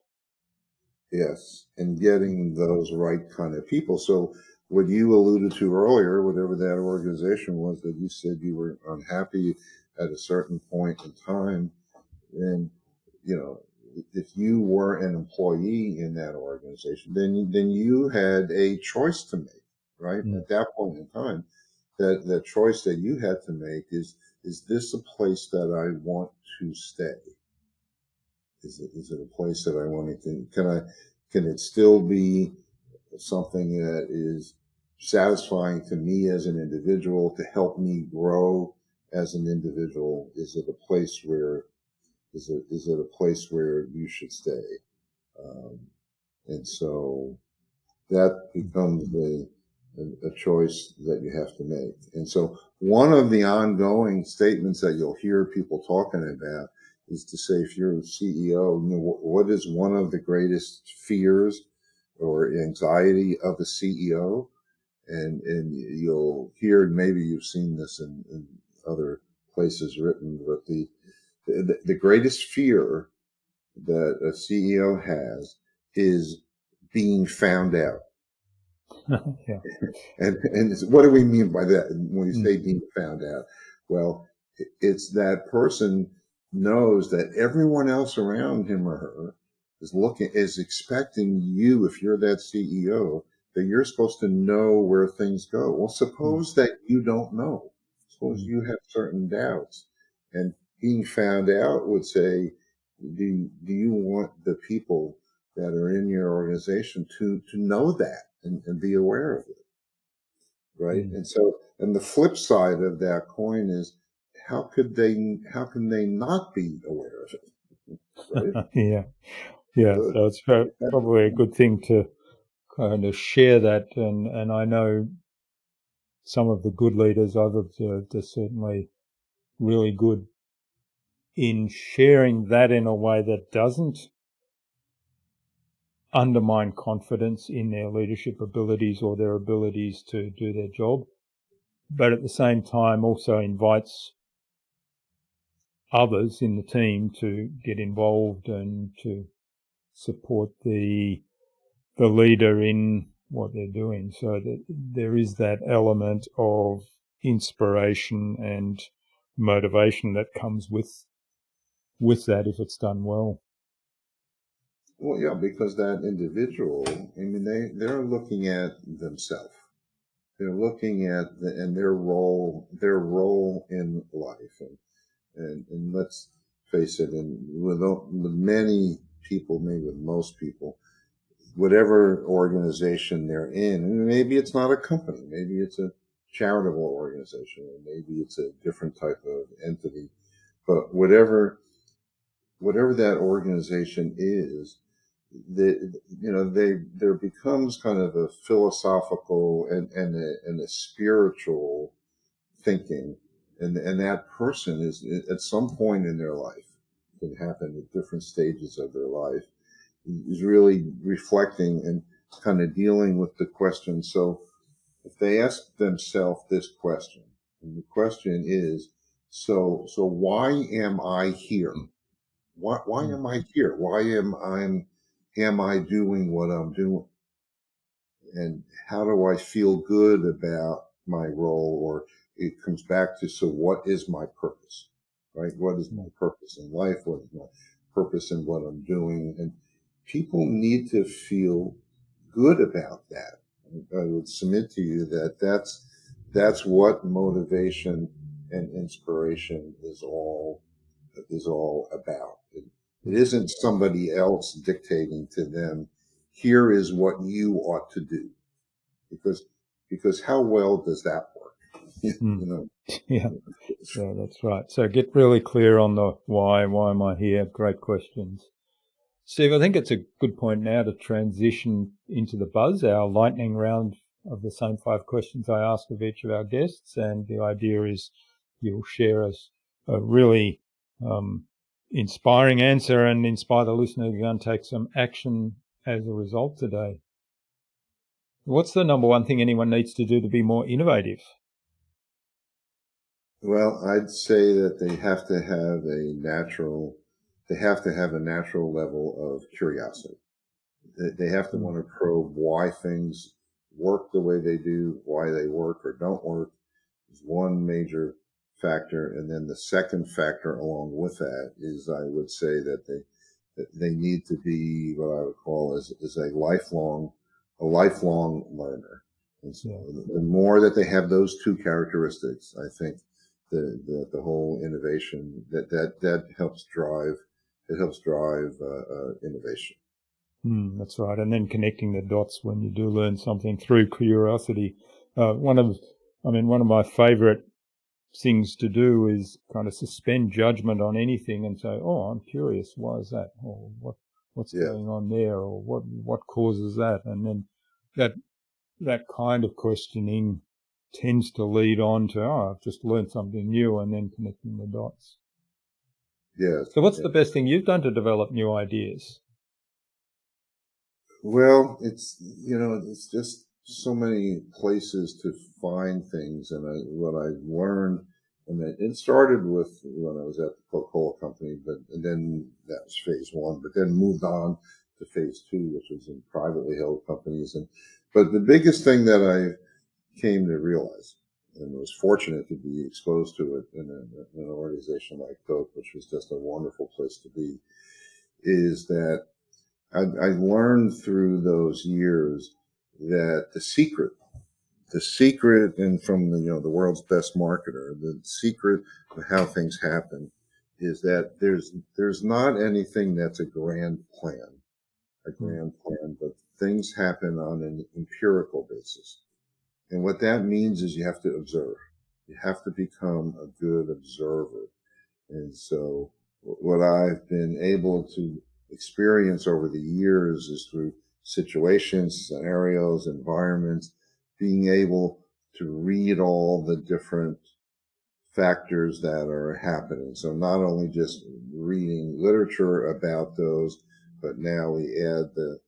Yes, and getting those right kind of people. So what you alluded to earlier, whatever that organization was that you said you were unhappy at a certain point in time, then you know, if you were an employee in that organization, then then you had a choice to make, right? Mm. At that point in time, that the choice that you had to make is is this a place that I want to stay? Is it is it a place that I want to can, can I can it still be something that is satisfying to me as an individual to help me grow as an individual? Is it a place where is it is it a place where you should stay? Um, and so that becomes a a, choice that you have to make. And so one of the ongoing statements that you'll hear people talking about is to say, if you're a CEO, you know, what, is one of the greatest fears or anxiety of a CEO? And, and you'll hear, maybe you've seen this in, in other places written, but the, the, the greatest fear that a CEO has is being found out. <laughs> yeah. And and what do we mean by that when we hmm. say being found out? Well, it's that person knows that everyone else around him or her is looking is expecting you if you're that CEO that you're supposed to know where things go. Well, suppose mm-hmm. that you don't know. Suppose mm-hmm. you have certain doubts and being found out would say, do, do you want the people that are in your organization to, to know that? and, and be aware of it. Right. Mm. And so, and the flip side of that coin is how could they, how can they not be aware of it? Right? <laughs> yeah. Yeah. So it's probably a good thing to kind of share that. And, and I know some of the good leaders I've observed are certainly really good in sharing that in a way that doesn't undermine confidence in their leadership abilities or their abilities to do their job, but at the same time also invites others in the team to get involved and to support the the leader in what they're doing. So that there is that element of inspiration and motivation that comes with with that if it's done well. Well, yeah, because that individual, I mean, they, they're looking at themselves. They're looking at the, and their role, their role in life. And, and, and let's face it, and with, with many people, maybe with most people, whatever organization they're in, maybe it's not a company, maybe it's a charitable organization, or maybe it's a different type of entity, but whatever, whatever that organization is, they, you know, they there becomes kind of a philosophical and and a, and a spiritual thinking, and and that person is at some point in their life can happen at different stages of their life is really reflecting and kind of dealing with the question. So if they ask themselves this question, and the question is, so so why am I here? Why why hmm. am I here? Why am I am I doing what I'm doing? And how do I feel good about my role? Or it comes back to, so what is my purpose? Right? What is my purpose in life? What is my purpose in what I'm doing? And people need to feel good about that. I would submit to you that that's, that's what motivation and inspiration is all, is all about. It, it isn't somebody else dictating to them, here is what you ought to do. Because, because how well does that? You hmm. know? <laughs> Yeah. Yeah, that's right. So get really clear on the why. Why am I here? Great questions. Steve, I think it's a good point now to transition into the buzz, our lightning round of the same five questions I ask of each of our guests. And the idea is you'll share us a really um, inspiring answer and inspire the listener to go and take some action as a result today. What's the number one thing anyone needs to do to be more innovative? Well, I'd say that they have to have a natural, they have to have a natural level of curiosity. They have to hmm. want to probe why things work the way they do, why they work or don't work is one major factor. And then the second factor along with that is I would say that they, that they need to be what I would call as, is a lifelong, a lifelong learner. And so hmm. the more that they have those two characteristics, I think the, the, the whole innovation that, that, that helps drive, it helps drive uh, uh, innovation. Mm, that's right. And then connecting the dots when you do learn something through curiosity. Uh, one of, I mean, one of my favorite things to do is kind of suspend judgment on anything and say, "Oh, I'm curious. Why is that? Or what what's yeah. going on there? Or what what causes that?" And then that that kind of questioning tends to lead on to, "Oh, I've just learned something new," and then connecting the dots. Yeah. So, what's the best thing you've done to develop new ideas? Well, it's you know, it's just so many places to find things. And I, what I've learned, and it, it started with when I was at the Coca-Cola company, but then that was phase one, but then moved on to phase two, which was in privately held companies. And, but the biggest thing that I came to realize and was fortunate to be exposed to it in, a, in an organization like Coke, which was just a wonderful place to be, is that I, I learned through those years that the secret, the secret, and from the, you know the world's best marketer, the secret of how things happen is that there's there's not anything that's a grand plan, a hmm. grand plan, but things happen on an empirical basis. And what that means is you have to observe. You have to become a good observer. And so what I've been able to experience over the years is through situations, scenarios, environments, being able to read all the different factors that are happening. So not only just reading literature about those, but now we add the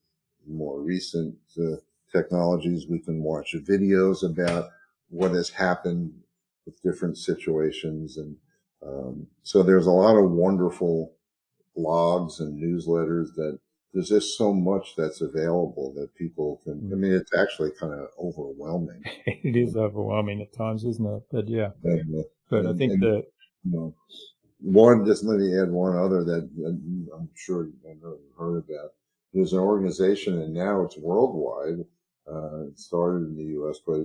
more recent uh, technologies. We can watch videos about what has happened with different situations. And um, so there's a lot of wonderful blogs and newsletters that there's just so much that's available that people can. I mean, it's actually kind of overwhelming. <laughs> it is overwhelming at times, isn't it? But yeah, and, but I think and, that you know, one. Just let me add one other that, I'm sure I know you've heard about. There's an organization, and now it's worldwide. Uh, it started in the U.S., but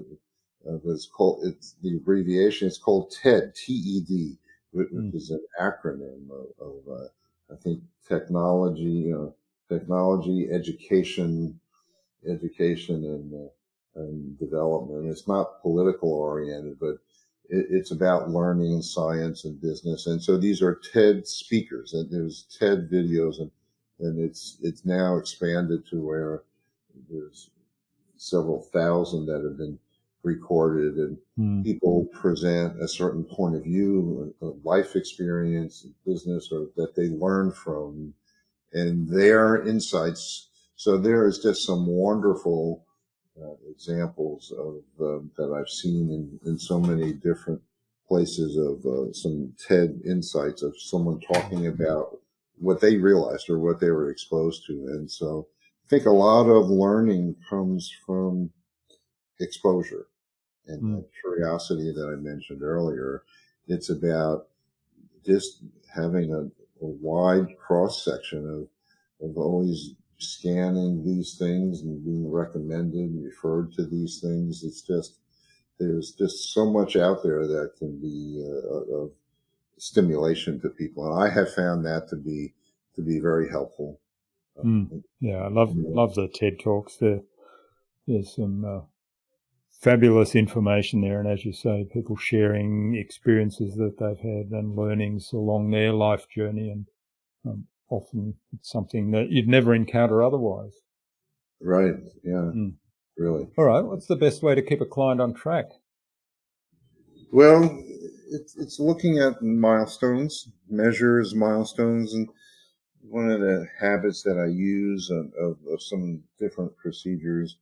uh, it's called. It's the abbreviation. It's called TED. T E D, which mm. is an acronym of, of uh, I think technology. You technology, education, education and, uh, and development. It's not political oriented, but it, it's about learning and science and business. And so these are TED speakers and there's TED videos and, and it's it's now expanded to where there's several thousand that have been recorded and mm. people present a certain point of view a life experience business or that they learn from. And their insights so there is just some wonderful uh, examples of uh, that i've seen in, in so many different places of uh, some ted insights of someone talking about what they realized or what they were exposed to. And so i think a lot of learning comes from exposure and mm. the curiosity that I mentioned earlier. It's about just having a, a wide cross section of, of always scanning these things and being recommended and referred to these things. It's just, there's just so much out there that can be uh, of stimulation to people. And I have found that to be, to be very helpful. Mm. Yeah, I love, love the TED Talks there. There's some, uh, fabulous information there. And as you say, people sharing experiences that they've had and learnings along their life journey. And um, often it's something that you'd never encounter otherwise. Right. Yeah. Mm. Really. All right. What's the best way to keep a client on track? Well, it's, it's looking at milestones, measures milestones, and one of the habits that I use of, of, of some different procedures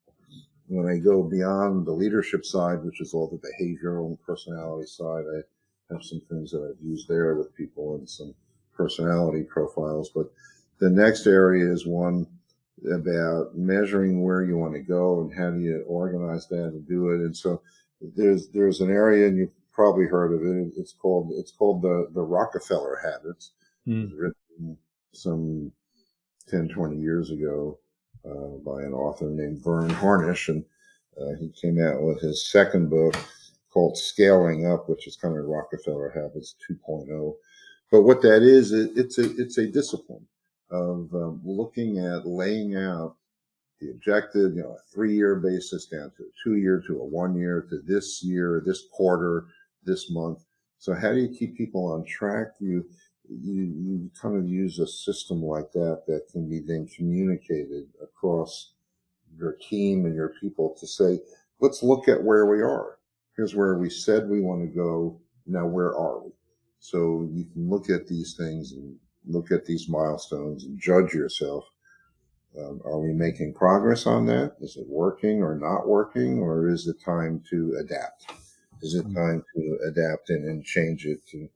when I go beyond the leadership side, which is all the behavioral and personality side, I have some things that I've used there with people and some personality profiles. But the next area is one about measuring where you want to go and how do you organize that and do it. And so there's there's an area, and you've probably heard of it. It's called it's called the the Rockefeller habits. Mm. Some 10, 20 years ago uh, by an author named Verne Harnish, and uh, he came out with his second book called Scaling Up, which is kind of Rockefeller Habits 2.0. But what that is, it's a it's a discipline of um, looking at laying out the objective, you know, a three year basis down to a two year to a one year to this year, this quarter, this month. So how do you keep people on track? You you, you kind of use a system like that that can be then communicated across your team and your people to say, let's look at where we are. Here's where we said we want to go. Now, where are we? So you can look at these things and look at these milestones and judge yourself. Um, are we making progress on that? Is it working or not working? Or is it time to adapt? Is it mm-hmm. time to adapt and, and change it to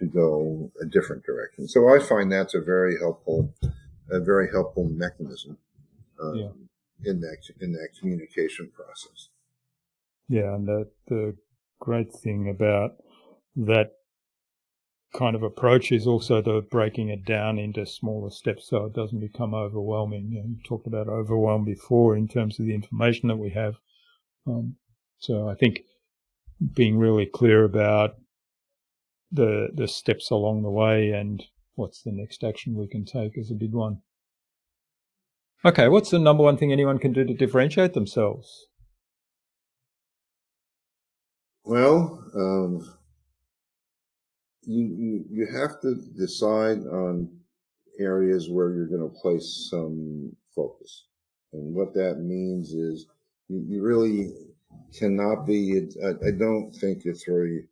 to go a different direction. So I find that's a very helpful, a very helpful mechanism um, yeah. in that in that communication process. Yeah, and the the great thing about that kind of approach is also the breaking it down into smaller steps so it doesn't become overwhelming. You, know, you talked about overwhelm before in terms of the information that we have. Um, so I think being really clear about the the steps along the way and what's the next action we can take is a big one. Okay, what's the number one thing anyone can do to differentiate themselves? Well, um, you, you you have to decide on areas where you're going to place some focus, and what that means is you, you really cannot be. I, I don't think it's very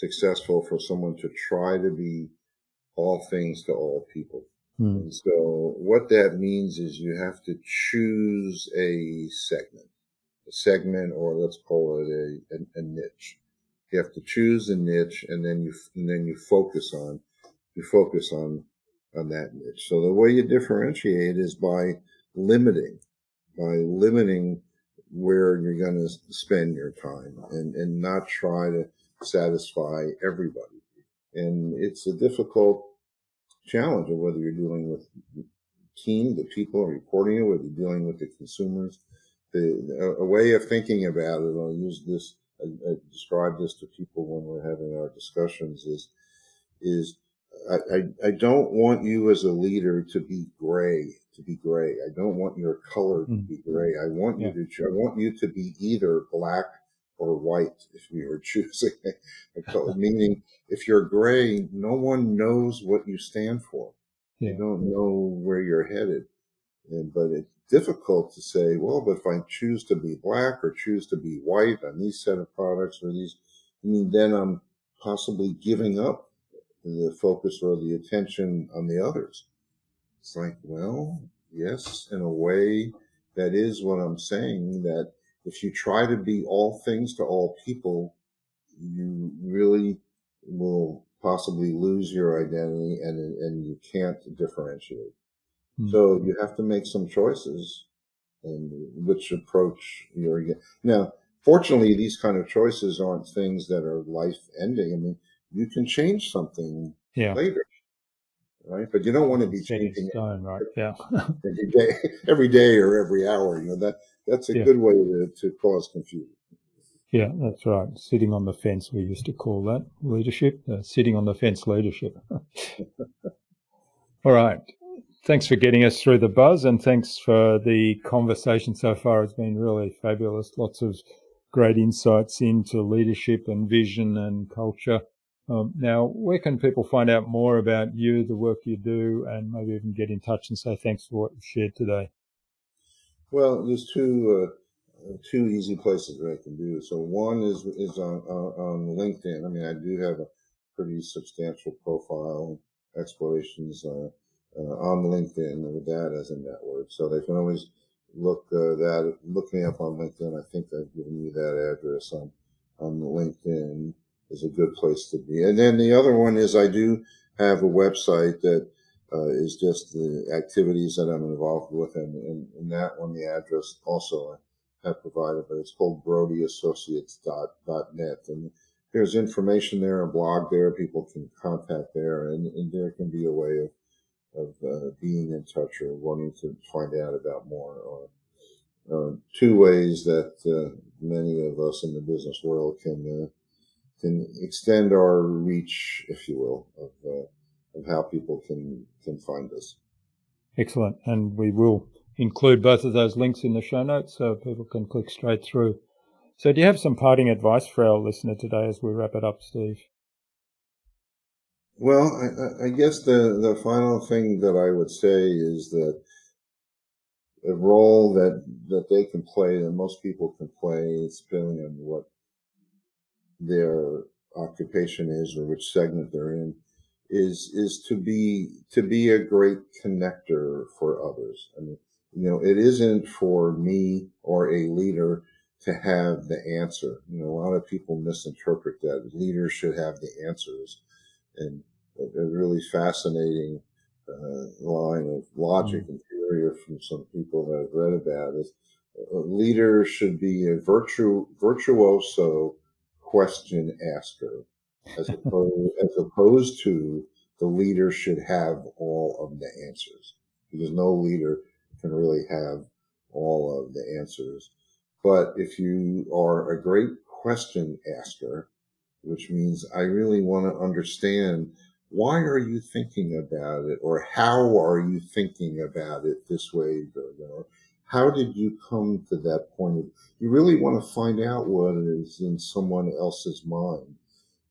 successful for someone to try to be all things to all people. Hmm. And so what that means is you have to choose a segment, a segment, or let's call it a, a, a niche. You have to choose a niche and then you, and then you focus on, you focus on, on that niche. So the way you differentiate is by limiting, by limiting where you're going to spend your time and, and not try to satisfy everybody. And it's a difficult challenge of whether you're dealing with the team, the people reporting it, whether you're dealing with the consumers. The, a, a way of thinking about it, I'll use this, I, I describe this to people when we're having our discussions is, is I, I, I, don't want you as a leader to be gray, to be gray. I don't want your color to hmm. be gray. I want yeah. you to, I want you to be either black or white if you were <laughs> choosing a color. Meaning, if you're gray, no one knows what you stand for. Yeah. You don't know where you're headed. And, but it's difficult to say, well, but if I choose to be black or choose to be white on these set of products or these, I mean, then I'm possibly giving up the focus or the attention on the others. It's like, well, yes, in a way, that is what I'm saying. That if you try to be all things to all people, you really will possibly lose your identity and and you can't differentiate. Mm-hmm. So you have to make some choices and which approach you're now. Fortunately, these kind of choices aren't things that are life ending. I mean, you can change something yeah. later right? But you don't want to be changing stone, right? Yeah, every <laughs> day, every day or every hour. You know that that's a yeah. good way to, to cause confusion. Yeah, that's right. Sitting on the fence, we used to call that leadership. Uh, sitting on the fence leadership. <laughs> All right. Thanks for getting us through the buzz, and thanks for the conversation so far. It's been really fabulous. Lots of great insights into leadership and vision and culture. Um, now, where can people find out more about you, the work you do, and maybe even get in touch and say thanks for what you shared today? Well, there's two uh, two easy places that I can do. So one is is on, on LinkedIn. I mean, I do have a pretty substantial profile explorations uh, uh, on LinkedIn with that as a network. So they can always look uh, that look me up on LinkedIn. I think I've given you that address on on LinkedIn is a good place to be. And then the other one is I do have a website that uh, is just the activities that I'm involved with, and, and that one, the address also I have provided, but it's called BrodyAssociates.net, and there's information there, a blog there, people can contact there, and, and there can be a way of of uh, being in touch or wanting to find out about more, or uh, two ways that uh, many of us in the business world can uh, can extend our reach, if you will, of uh, of how people can can find us. Excellent, and we will include both of those links in the show notes so people can click straight through. So, do you have some parting advice for our listener today as we wrap it up, Steve? Well, I, I guess the the final thing that I would say is that a role that that they can play that most people can play, depending on what their occupation is or which segment they're in is is to be to be a great connector for others. I mean, you know, it isn't for me or a leader to have the answer. You know, a lot of people misinterpret that leaders should have the answers, and a, really fascinating uh, line of logic mm-hmm. and theory from some people that I've read about is a leader should be a virtu virtuoso question asker as opposed, as opposed to the leader should have all of the answers. Because no leader can really have all of the answers. But if you are a great question asker, which means I really want to understand why are you thinking about it? Or how are you thinking about it this way, or, how did you come to that point? You really want to find out what is in someone else's mind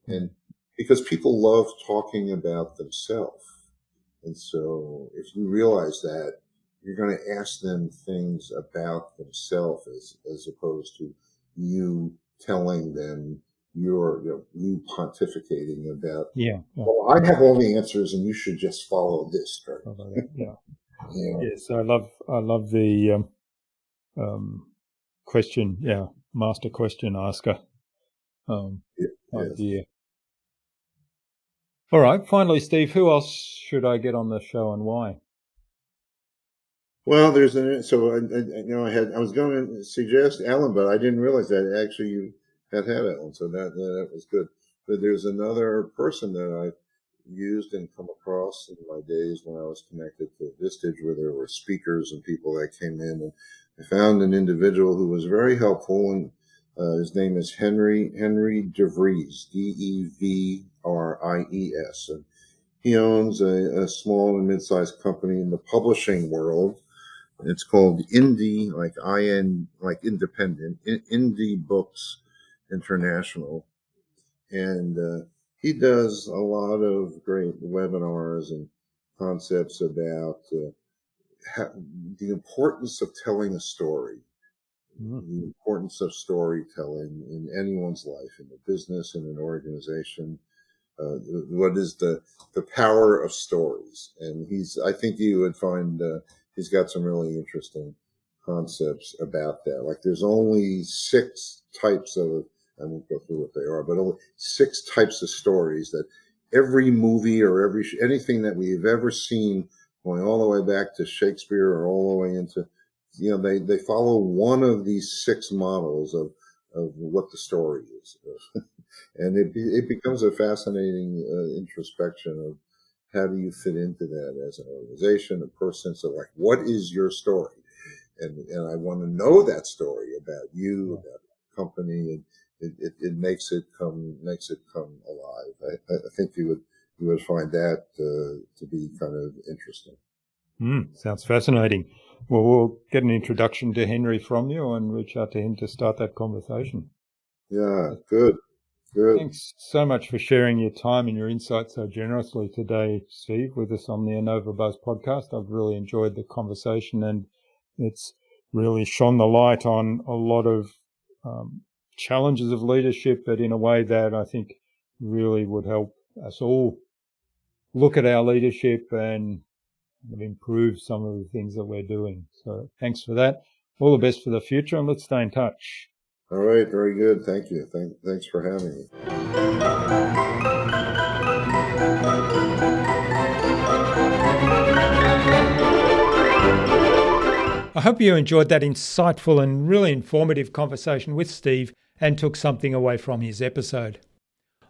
and because people love talking about themselves and so if you realize that you're going to ask them things about themselves as, as opposed to you telling them you're you, know, you pontificating about yeah, yeah, well i have all the answers and you should just follow this yeah <laughs> yeah. Yes, I love I love the um, um, question. Yeah, master question asker um, yeah, idea. All right. Finally, Steve, who else should I get on the show and why? Well, there's a so I, I, you know I had I was going to suggest Alan, but I didn't realize that actually you had had Alan, so that that was good. But there's another person that I used and come across in my days when I was connected to Vistage, where there were speakers and people that came in. And I found an individual who was very helpful, and uh, his name is Henry Henry DeVries, D E V R I E S, and he owns a, a small and mid-sized company in the publishing world. It's called Indie, like I N, like independent, Indie Books International, and uh, he does a lot of great webinars and concepts about uh, the importance of telling a story, mm-hmm. the importance of storytelling in anyone's life, in a business, in an organization. Uh, what is the the power of stories? And he's, I think you would find uh, he's got some really interesting concepts about that. Like there's only six types of I won't go through what they are, but only six types of stories that every movie or every anything that we've ever seen, going all the way back to Shakespeare or all the way into, you know, they they follow one of these six models of of what the story is, <laughs> and it it becomes a fascinating uh, introspection of how do you fit into that as an organization, a person. So, like, what is your story? And and I want to know that story about you, about the company, and it, it, it, makes it come makes it come alive. I, I think you would you would find that uh, to be kind of interesting. Mm, sounds fascinating. Well, we'll get an introduction to Henry from you and reach out to him to start that conversation. Yeah, good. Good. Thanks so much for sharing your time and your insights so generously today, Steve, with us on the Innova Buzz podcast. I've really enjoyed the conversation and it's really shone the light on a lot of um, challenges of leadership, but in a way that I think really would help us all look at our leadership and improve some of the things that we're doing. So thanks for that. All the best for the future and let's stay in touch. All right. Very good. Thank you. Thank, thanks for having me. I hope you enjoyed that insightful and really informative conversation with Steve and took something away from his episode.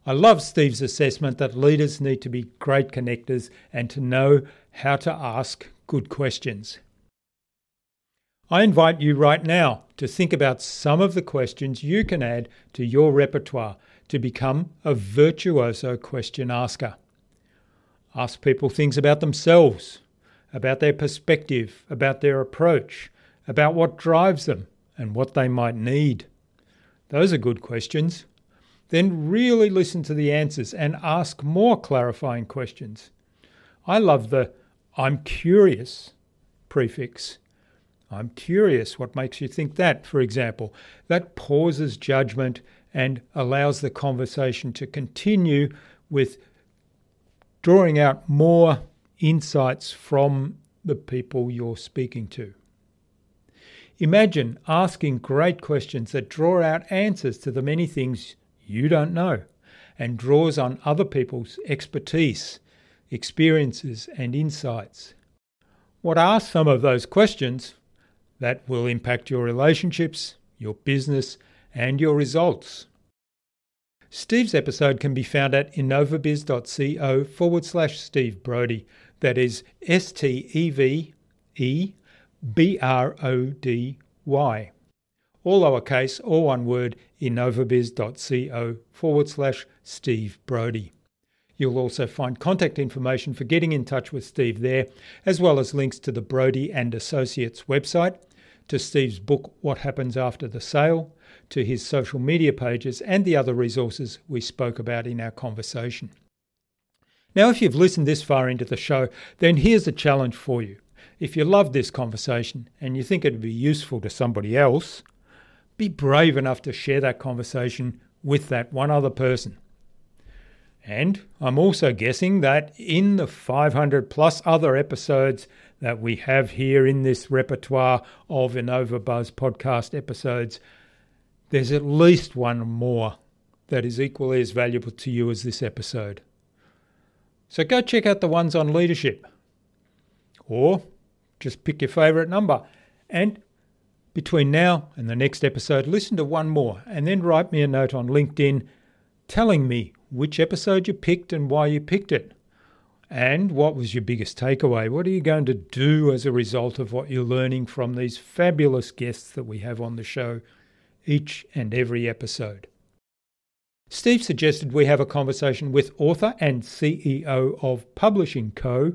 I love Steve's assessment that leaders need to be great connectors and to know how to ask good questions. I invite you right now to think about some of the questions you can add to your repertoire to become a virtuoso question asker. Ask people things about themselves, about their perspective, about their approach, about what drives them and what they might need. Those are good questions. Then really listen to the answers and ask more clarifying questions. I love the I'm curious prefix. I'm curious what makes you think that, for example. That pauses judgment and allows the conversation to continue with drawing out more insights from the people you're speaking to. Imagine asking great questions that draw out answers to the many things you don't know and draws on other people's expertise, experiences, and insights. What are some of those questions that will impact your relationships, your business, and your results? Steve's episode can be found at innovabiz.co forward slash Steve Brody. That is S T E V E B R O D Y. All lowercase, all one word, innovabiz.co forward slash Steve Brody. You'll also find contact information for getting in touch with Steve there, as well as links to the Brody and Associates website, to Steve's book What Happens After the Sale, to his social media pages, and the other resources we spoke about in our conversation. Now, if you've listened this far into the show, then here's a challenge for you. If you love this conversation and you think it'd be useful to somebody else, be brave enough to share that conversation with that one other person. And I'm also guessing that in the 500 plus other episodes that we have here in this repertoire of Innova Buzz podcast episodes, there's at least one more that is equally as valuable to you as this episode. So go check out the ones on leadership. Or just pick your favourite number. And between now and the next episode, listen to one more and then write me a note on LinkedIn telling me which episode you picked and why you picked it. And what was your biggest takeaway? What are you going to do as a result of what you're learning from these fabulous guests that we have on the show each and every episode? Steve suggested we have a conversation with author and CEO of Publishing Co.,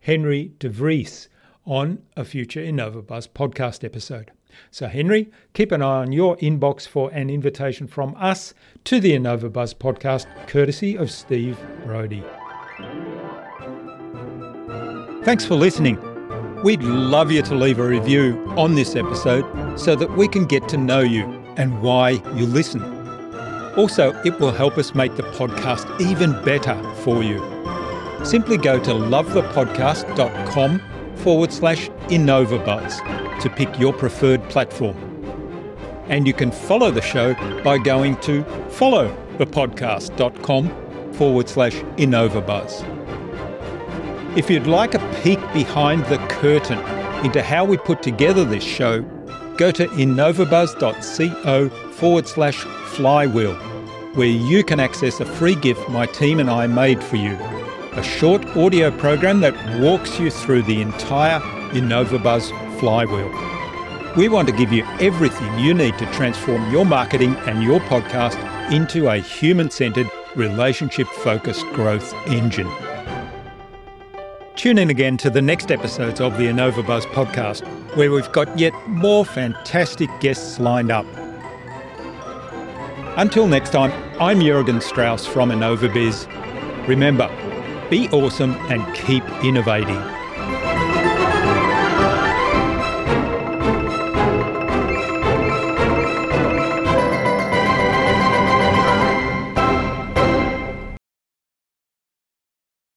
Henry de Vries, on a future InnovaBuzz podcast episode. So, Henry, keep an eye on your inbox for an invitation from us to the InnovaBuzz podcast, courtesy of Steve Brody. Thanks for listening. We'd love you to leave a review on this episode so that we can get to know you and why you listen. Also, it will help us make the podcast even better for you. Simply go to lovethepodcast.com forward slash InnovaBuzz to pick your preferred platform. And you can follow the show by going to followthepodcast.com forward slash InnovaBuzz. If you'd like a peek behind the curtain into how we put together this show, go to innovabuzz.co forward slash flywheel, where you can access a free gift my team and I made for you a short audio program that walks you through the entire InnovaBuzz flywheel. We want to give you everything you need to transform your marketing and your podcast into a human centered, relationship focused growth engine. Tune in again to the next episodes of the InnovaBuzz podcast, where we've got yet more fantastic guests lined up. Until next time, I'm Jurgen Strauss from InnovaBiz. Remember, be awesome and keep innovating.